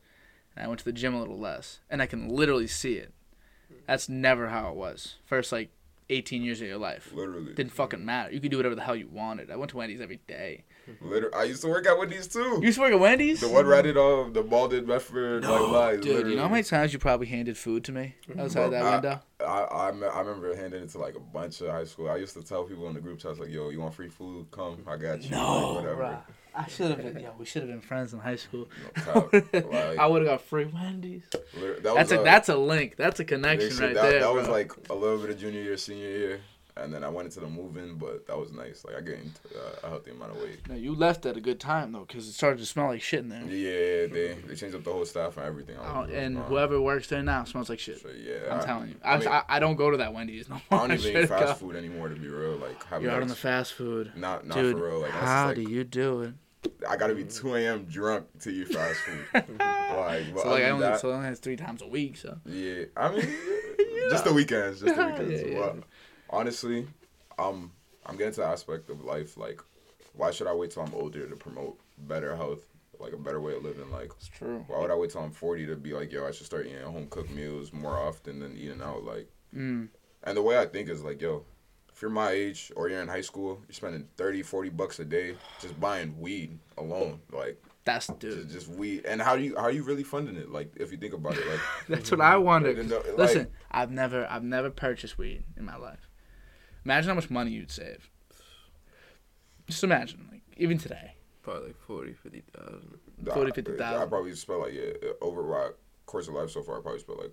and I went to the gym a little less, and I can literally see it. That's never how it was. First like 18 years of your life. literally, Didn't fucking matter. You could do whatever the hell you wanted. I went to Wendy's every day. literally. I used to work out with these too. You used to work at Wendy's? the one ratted off um, the balded Bedford like lies. Dude, you know how many times you probably handed food to me outside Bro, that I- window? I, I, I remember handing it to like a bunch of high school. I used to tell people in the group chats like, "Yo, you want free food? Come, I got you." like, whatever. I should have been. Yeah, we should have been friends in high school. No. *laughs* Like, I would have got free Wendy's. literally- that That's was a that's a link. That's a connection Literally, right that, there. That was like a little bit of junior year, senior year, and then I went into the moving, but that was nice. Like I gained uh, a healthy amount of weight. No, you left at a good time though, because it started to smell like shit in there. Yeah, they they changed up the whole staff and everything. Oh, and uh, whoever works there now smells like shit. so, yeah, I'm I- telling you. I I, mean- I, I don't go to that Wendy's no *laughs* I don't even eat fast up. food anymore to be real. Like You're out on the fast food. not not Dude, for real. Like how just, do you do it? I gotta be 2 a.m. drunk to eat fast food. *laughs* like, but So like I only that, so I only has three times a week. So Yeah, I mean, *laughs* just the weekends, just the Yeah, weekends. yeah. But honestly, um, I'm getting to the aspect of life like, why should I wait till I'm older to promote better health, like a better way of living? Like, it's true. why would I wait till I'm 40 to be like, yo, I should start eating home cooked meals more often than eating out? Like, Mm. and the way I think is like, yo, if you're my age or you're in high school, you're spending 30, 40 bucks a day just buying weed alone, like That's just, dude. just weed. And how do you how are you really funding it? Like, if you think about it, like. *laughs* That's what I wonder. And, like- Listen, I've never I've never purchased weed in my life. Imagine how much money you'd save. Just imagine, like even today. Probably like 40, 50,000. 40, I- 50,000. I probably spent like yeah, over my course of life so far. I probably spent like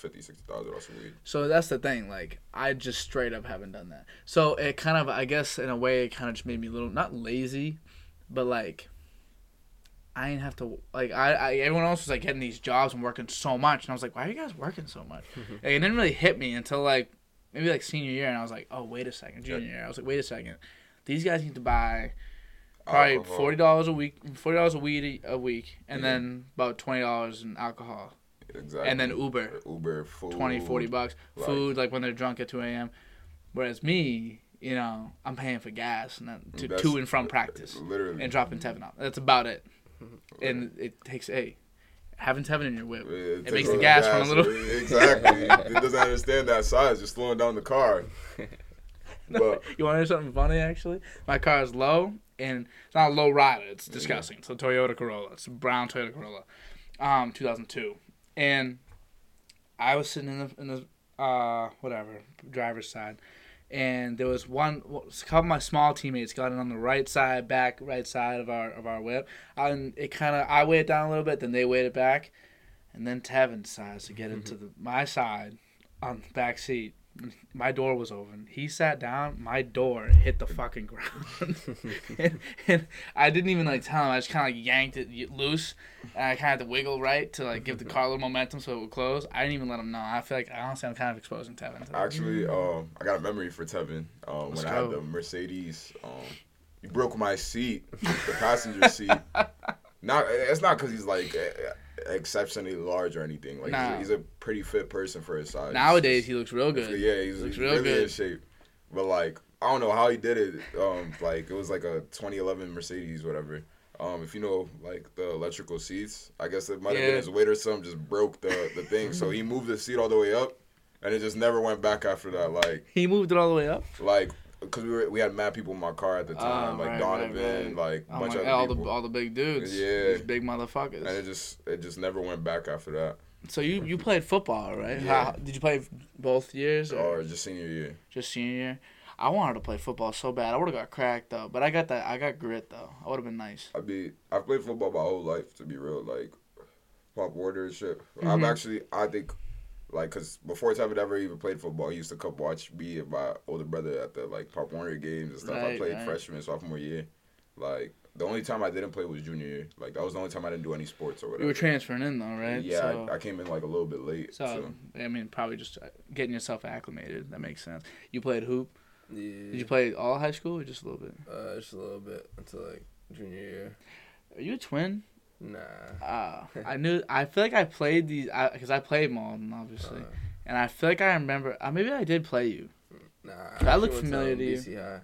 50, 60,000 on some weed. So that's the thing. Like I just straight up haven't done that. So it kind of, I guess, in a way, it kind of just made me a little not lazy, but like I didn't have to like I, I everyone else was like getting these jobs and working so much, and I was like, why are you guys working so much? *laughs* Like, it didn't really hit me until like maybe like senior year, and I was like, oh wait a second, junior year. I was like, wait a second, these guys need to buy probably Alcohol. forty dollars a week, forty dollars a weed a week, and Yeah. then about twenty dollars in alcohol, Exactly. and then Uber. Uber, food. 20 40 bucks like- food like when they're drunk at 2 a.m whereas me you know i'm paying for gas and then to, to and from practice Literally. and dropping tevin off that's about it and it takes a having tevin in your whip It, It makes the all gas run a little- *laughs* Exactly. it doesn't understand that size. Just slowing down the car. *laughs* But you want to hear something funny actually my car is low and it's not a low rider it's disgusting it's a toyota corolla it's a brown toyota corolla um 2002 and i was sitting in the in the uh whatever driver's side. And there was one a couple of my small teammates got in on the right side back right side of our of our whip. And it kind of i weighed it down a little bit then they weighed it back. And then tevin decides to get into the my side on the back seat my door was open. He sat down. My door hit the fucking ground, *laughs* and, and I didn't even like tell him. I just kind of like yanked it loose, and I kind of had to wiggle right to like give the car a little momentum so it would close. I didn't even let him know. I feel like honestly, I'm kind of exposing Tevin. To. Actually, um, I got a memory for Tevin. Um, when I had the Mercedes, um, he broke my seat, the passenger seat. *laughs* Not, it's not because he's like eh, exceptionally large or anything. Like Nah. he's, a, he's a pretty fit person for his size. Nowadays, he looks real good. yeah, he's, Looks he's real really good. in shape. But like, I don't know how he did it. Um, like it was like a 2011 Mercedes, whatever. Um, if you know like the electrical seats, I guess it might have Yeah. been his weight or something just broke the the thing. so he moved the seat all the way up, and it just never went back after that. Like He moved it all the way up. like because we were we had mad people in my car at the time, Oh, like right, Donovan, right, like a Oh bunch of all people, the all the big dudes. Yeah. These big motherfuckers. and it just it just never went back after that. So you you played football, right? Yeah. How, did you play both years or Or just senior year. just senior year? I wanted to play football so bad. I would have got cracked though, but I got that. I got grit though. I would have been nice. I be I've played football my whole life to be real. Like Pop Warner and shit. Mhm. I'm actually I think like because before Tevin ever even played football, he used to come watch me and my older brother at the like Pop Warner games and stuff. I played right. freshman sophomore year. Like the only time I didn't play was junior year. Like that was the only time I didn't do any sports or whatever. You were transferring in though, right? Yeah, So, I, I came in like a little bit late. so, So, I mean, probably just uh, getting yourself acclimated. That makes sense. You played hoop. Yeah. Did you play all high school or just a little bit? Uh, just a little bit until like junior year. Are you a twin? Nah. Ah, *laughs* I knew. I feel like I played these because I, played Malden, obviously, Uh, and I feel like I remember. Uh, maybe I did play you. nah. I look familiar to you. BC High.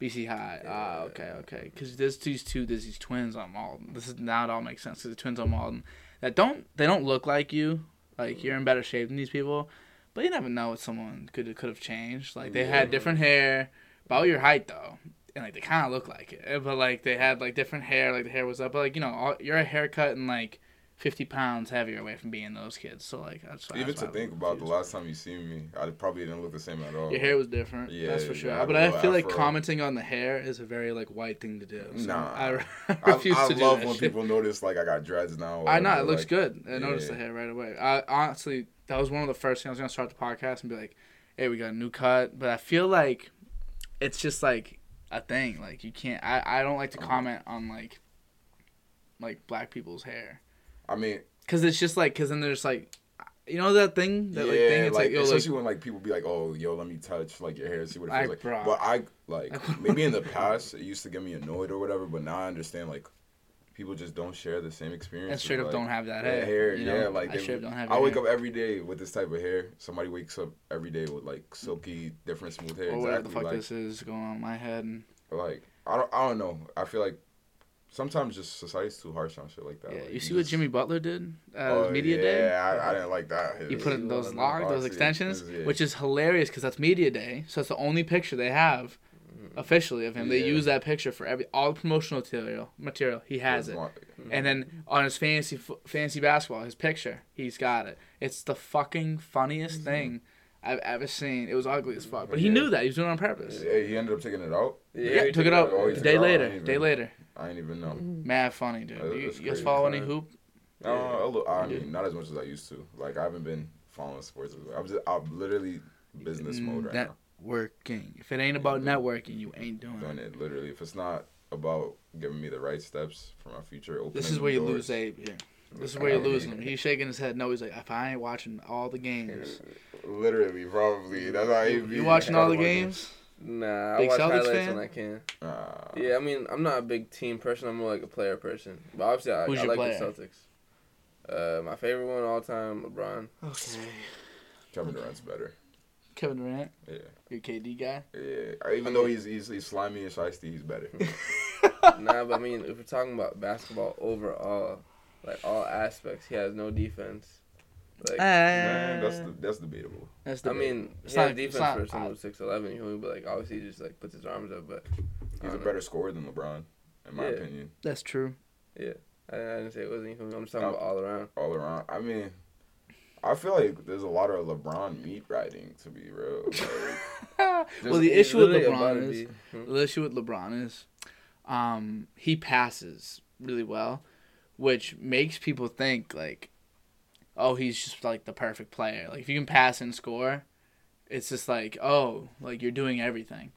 BC High. Ah, Yeah. okay, okay. Because there's these two, there's these twins on Malden. This is now it all makes sense. Cause the twins on Malden that don't they don't look like you. Like you're in better shape than these people, but you never know what someone could could have changed. Like they had different hair, about your height though, and like they kind of look like it. Eh, But like they had like different hair. Like the hair was up, but like you know, all, you're a haircut and like. 50 pounds heavier away from being those kids. So, like, that's even that's to I think about the last time you seen me, I probably didn't look the same at all. Your hair was different. Yeah, that's for yeah, sure. I but I feel like commenting on the hair is a very like white thing to do. So Nah. I, *laughs* I I, *laughs* refuse I to do love that when shit. people notice like I got dreads now. I know it whatever, looks like, good. I noticed the hair right away. I honestly that was one of the first things I was gonna start the podcast and be like, "Hey, we got a new cut," but I feel like it's just like a thing. Like you can't. I I don't like to Uh-huh. comment on like like black people's hair I mean, because it's just like because then there's like. You know that thing, that like thing. It's like, like, yo, like especially when like people be like, "Oh, yo, let me touch like your hair, see what it feels Like, like." bro. But I like *laughs* maybe in the past it used to get me annoyed or whatever, but now I understand like people just don't share the same experience. and straight up like, don't have that hair. hair, you know? yeah, like I they- don't have. I wake hair. up every day with this type of hair. Somebody wakes up every day with like silky, different, smooth hair. or whatever the exactly. fuck like, this is going on in my head. And, like I don't, I don't know. I feel like sometimes just society's too harsh on shit like that. yeah, Like, you see what just- Jimmy Butler did at Oh, media yeah, day? I, I didn't like that. He put in those locks, those extensions, yeah. which is hilarious because that's media day. So it's the only picture they have Mm-hmm. officially of him. They Yeah. use that picture for every all the promotional material. Material he has his it, one- and then on his fantasy f- fantasy basketball, his picture, he's got it. It's the fucking funniest mm-hmm. thing I've ever seen. It was ugly as fuck, but he Yeah. knew that he was doing it on purpose. Yeah, he ended up taking it out. Yeah, he took it out Oh, a day out? Later. didn't Day later, I didn't even know. Mm-hmm. mad funny, dude. That- You, that's you guys follow any hoop? No, a little, I mean, not as much as I used to. Like I haven't been following sports. I'm just, I'm literally business mode mm, right Net- now. Working. If it ain't about networking, you ain't doing Doing it. it literally. If it's not about giving me the right steps for my future, opening This is where you doors, lose Abe here. This is where you're losing him. He's shaking his head. No, he's like, if I ain't watching all the games, *laughs* Literally, probably. That's how he you, be. you watching all the games? Nah, I watch Celtics highlights fan? when I can. Uh, Yeah, I mean, I'm not a big team person. I'm more like a player person. But obviously, I, Who's I your like player? the Celtics. Uh, my favorite one all time, LeBron. Okay. Kevin Durant's better. Kevin Durant, Yeah, your KD guy. yeah. Even though he's he's, he's slimy and shiesty, he's better. *laughs* nah, but I mean, if we're talking about basketball overall, like all aspects, he has no defense. Like, uh, Man, that's the, that's debatable. That's I mean, It's he has not- it's defense not- for someone who's six eleven. You know, but like obviously he just like puts his arms up. But He's a know. better scorer than LeBron, in my Yeah. opinion. that's true. Yeah, I, I didn't say it wasn't. You feel? I'm just talking Oh. about all around. All around. I mean, I feel like there's a lot of LeBron meat riding. To be real, like, *laughs* well, the issue with LeBron is hmm? the issue with LeBron is, um, he passes really well, which makes people think like, oh, he's just like the perfect player. Like if you can pass and score, it's just like oh like you're doing everything.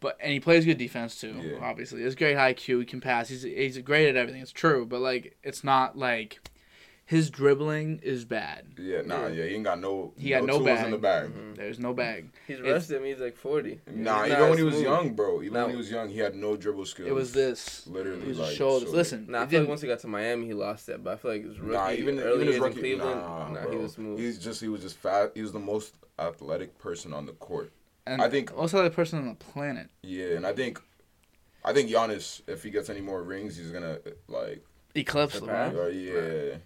But and he plays good defense too. Yeah. Obviously, he's great IQ. He can pass. He's he's great at everything. It's true, but like it's not like his dribbling is bad. Yeah, nah, yeah, he ain't got no. He got no tools bag. in the bag. There's no bag. He's It's- rushed him. He's like forty. Nah, He's even when he was smooth. young, bro. Even Nah. when he was young, he had no dribble skills. It was this. literally It was like his shoulders. so- Listen, Nah, I feel like once he got to Miami, he lost it. But I feel like his rookie, Nah, even early even his rookie, in Cleveland, nah, nah, bro. he was smooth. He's just he was just fat. He was the most athletic person on the court. and I think- also the person on the planet. Yeah, and I think, I think Giannis, if he gets any more rings, he's gonna like. Eclipse Surpass? LeBron. Uh, yeah,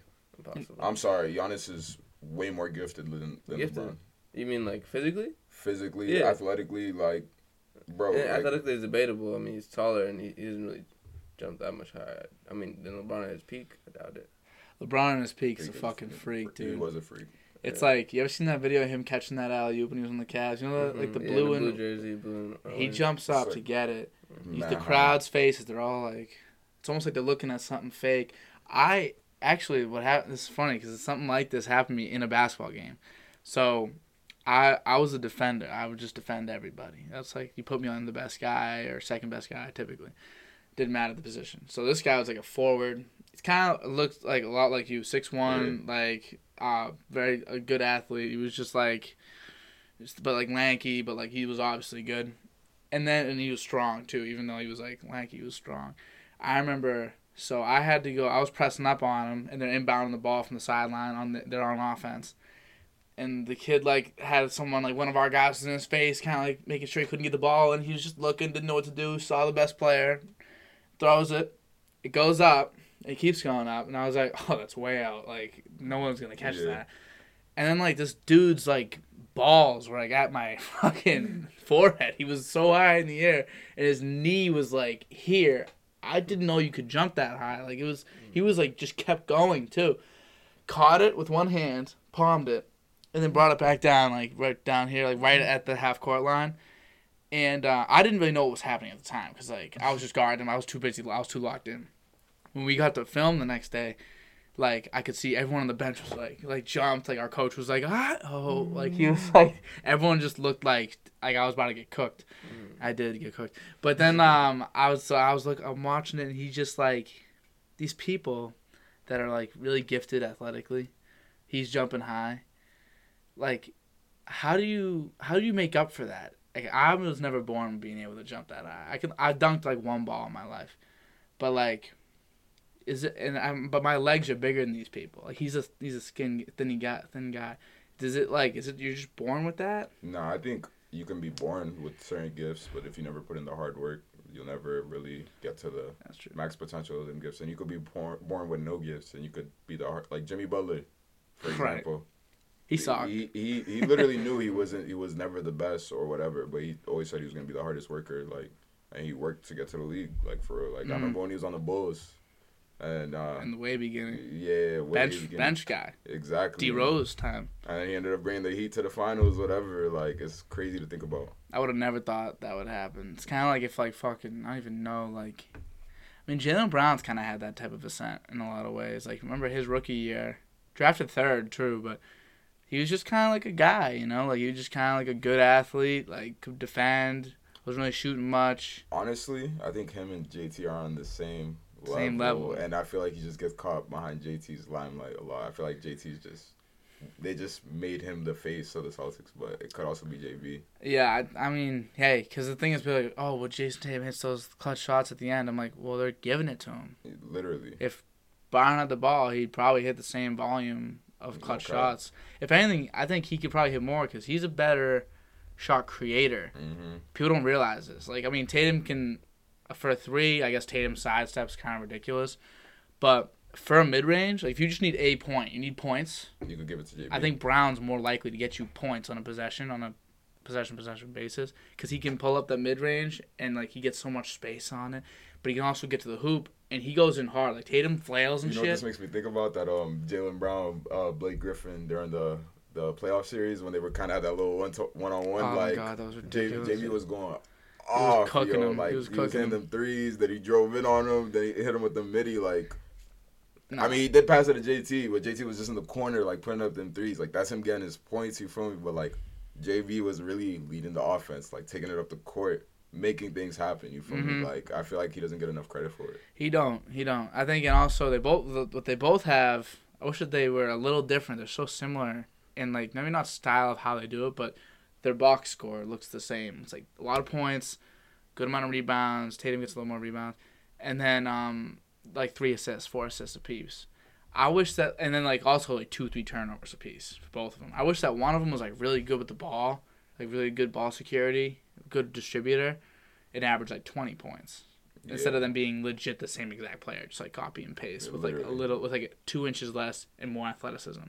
Impossible. I'm sorry. Giannis is way more gifted than, than Gifted? LeBron. You mean like physically? Physically, Yeah. athletically, like, bro. yeah, like, athletically is debatable. I mean, he's taller and he, he doesn't really jump that much higher. I mean, than LeBron at his peak, I doubt it. LeBron at his peak is a fucking freak, dude. He was a freak. It's Yeah. like you ever seen that video of him catching that alley oop when he was on the Cavs? You know, the, like the Mhm. Yeah, blue blue and jersey, blue. And he jumps up It's to get it. You- the crowd's faces, they're all like, it's almost like they're looking at something fake. I actually, what happened? This is funny because something like this happened to me in a basketball game. So, I I was a defender. I would just defend everybody. That's like you put me on the best guy or second best guy typically. Didn't matter the position. So this guy was like a forward. It kind of looked like a lot like you, six one, like uh, very a good athlete. He was just like, just, but like lanky, but like he was obviously good and then and he was strong too even though he was like lanky he was strong i remember so i had to go i was pressing up on him and they're inbounding the ball from the sideline on the, they're on offense and the kid like had someone like one of our guys in his face kind of like making sure he couldn't get the ball and he was just looking didn't know what to do saw the best player throws it it goes up it keeps going up and i was like *laughs* oh that's way out like no one's gonna catch Yeah. that and then like this dude's like balls were like at my *laughs* fucking forehead. He was so high in the air, and his knee was like here. I didn't know you could jump that high. Like it was, he was like just kept going too. Caught it with one hand, palmed it, and then brought it back down, like right down here, like right at the half court line. And uh, I didn't really know what was happening at the time because like I was just guarding him. I was too busy. I was too locked in. When we got to film the next day, like I could see everyone on the bench was like like jumped. Like our coach was like ah oh like he was like everyone just looked like like I was about to get cooked. I did get cooked, but then um I was so I was like I'm watching it and he just like these people that are like really gifted athletically. He's jumping high. Like how do you how do you make up for that? Like I was never born being able to jump that high. I can I dunked like one ball in my life, but like is it and I'm but my legs are bigger than these people. Like he's a he's a skin thin guy thin guy. Does it like is it you're just born with that? No, I think you can be born with certain gifts, but if you never put in the hard work, you'll never really get to the That's true. max potential of them gifts. And you could be born born with no gifts, and you could be the hard, like Jimmy Butler, for Right. example. He saw. He, he he literally knew he wasn't he was never the best or whatever, but he always said he was gonna be the hardest worker. Like, and he worked to get to the league. Like for like Mhm. I remember when he was on the Bulls, and uh, in the way beginning. yeah, way Bench beginning. bench guy. exactly. D Rose time. and he ended up bringing the Heat to the finals. Whatever, like it's crazy to think about. I would have never thought that would happen. It's kind of like if like fucking I don't even know like. I mean, Jaylen Brown's kind of had that type of ascent in a lot of ways. Like, remember his rookie year, drafted third, true, but he was just kind of like a guy, you know, like he was just kind of like a good athlete, like could defend, wasn't really shooting much. Honestly, I think him and JT are on the same level, Same level. and I feel like he just gets caught behind JT's limelight a lot. I feel like JT's just they just made him the face of the Celtics, but it could also be JB. Yeah, I, I mean, hey, because the thing is, be like, oh, well, Jayson Tatum hits those clutch shots at the end. I'm like, well, they're giving it to him. Literally, If Byron had the ball, he'd probably hit the same volume of clutch cap. shots. If anything, I think he could probably hit more because he's a better shot creator. hmm People don't realize this. Like, I mean, Tatum can, for a three, I guess Tatum sidesteps kind of ridiculous, but for a mid range, like if you just need a point, you need points. you could give it to JB. I think Brown's more likely to get you points on a possession on a possession possession basis because he can pull up the mid range and like he gets so much space on it, but he can also get to the hoop and he goes in hard. Like Tatum flails and you know what shit. this makes me think about that um Jaylen Brown, uh, Blake Griffin during the the playoff series when they were kind of at that little one to, one on one oh like my god, that was ridiculous. JB was going off, cooking yo. him. He Like was he was cooking hitting them threes. Then he drove in on him. Then he hit him with the midi. Like Nah. I mean, he did pass it to JT, but JT was just in the corner, like putting up them threes. Like that's him getting his points. You feel me? But like JB was really leading the offense, like taking it up the court, making things happen. You feel Mhm. me? Like I feel like he doesn't get enough credit for it. He don't. He don't. I think, and also they both what they both have. I wish that they were a little different. They're so similar in like maybe not style of how they do it, but their box score looks the same. It's like a lot of points, good amount of rebounds. Tatum gets a little more rebounds, and then um like three assists, four assists apiece. I wish that, and then like also like two, three turnovers apiece for both of them. I wish that one of them was like really good with the ball, like really good ball security, good distributor, and averaged like twenty points instead of them being legit the same exact player, just like copy and paste Yeah, with like a little with like two inches less and more athleticism.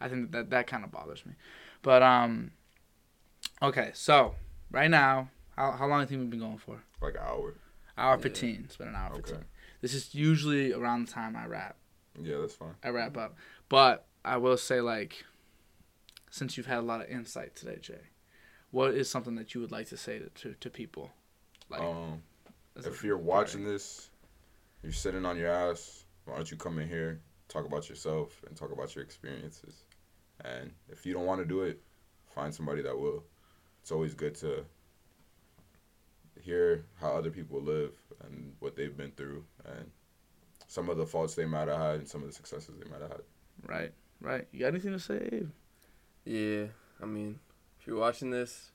I think that that kind of bothers me. But um, okay, so right now, how how long do you think we've been going for? like an hour. Hour Yeah. fifteen. It's been an hour Okay. fifteen. This is usually around the time I wrap. Yeah, that's fine. I wrap up, but I will say like, since you've had a lot of insight today, Jay, what is something that you would like to say to to, to people? Like, Um, if you're watching this, you're sitting on your ass. Why don't you come in here, talk about yourself, and talk about your experiences? And if you don't want to do it, find somebody that will. It's always good to hear how other people live and what they've been through, and some of the faults they might have had, and some of the successes they might have had. Right, right. You got anything to say? Abe? Yeah, I mean, if you're watching this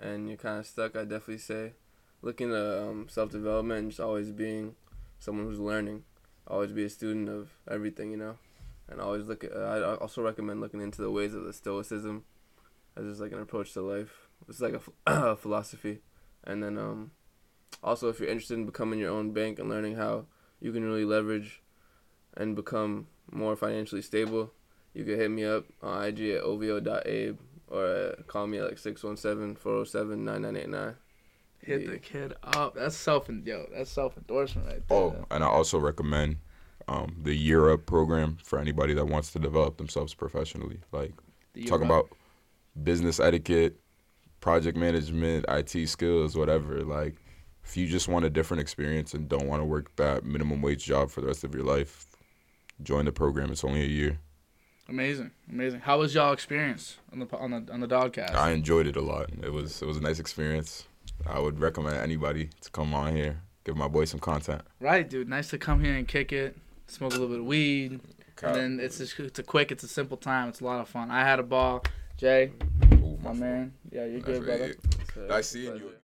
and you're kind of stuck, I definitely say look into um, self development and just always being someone who's learning. Always be a student of everything, you know, and always look. At, uh, I I also recommend looking into the ways of the Stoicism as just like an approach to life. It's like a ph- *clears throat* philosophy, and then um, also if you're interested in becoming your own bank and learning how you can really leverage and become more financially stable, you can hit me up on IG at ovo.abe or uh, call me at like 617-407-9989. Hit Yeah. the kid up. That's self yo. That's self endorsement right there. Oh, and I also recommend um, the Year Up program for anybody that wants to develop themselves professionally. Like The talking Year Up. about business etiquette, project management, IT skills, whatever. Like, if you just want a different experience and don't want to work that minimum wage job for the rest of your life, join the program. It's only a year. amazing, amazing. How was y'all experience on the on the on the DOD-Cast? I enjoyed it a lot. It was it was a nice experience. I would recommend anybody to come on here, give my boy some content. Right, dude. Nice to come here and kick it, smoke a little bit of weed, Cap. and then it's just, it's a quick, it's a simple time. It's a lot of fun. I had a ball. Jay, Ooh, my man. Yeah, you're good, right. brother. So, I see you. pleasure.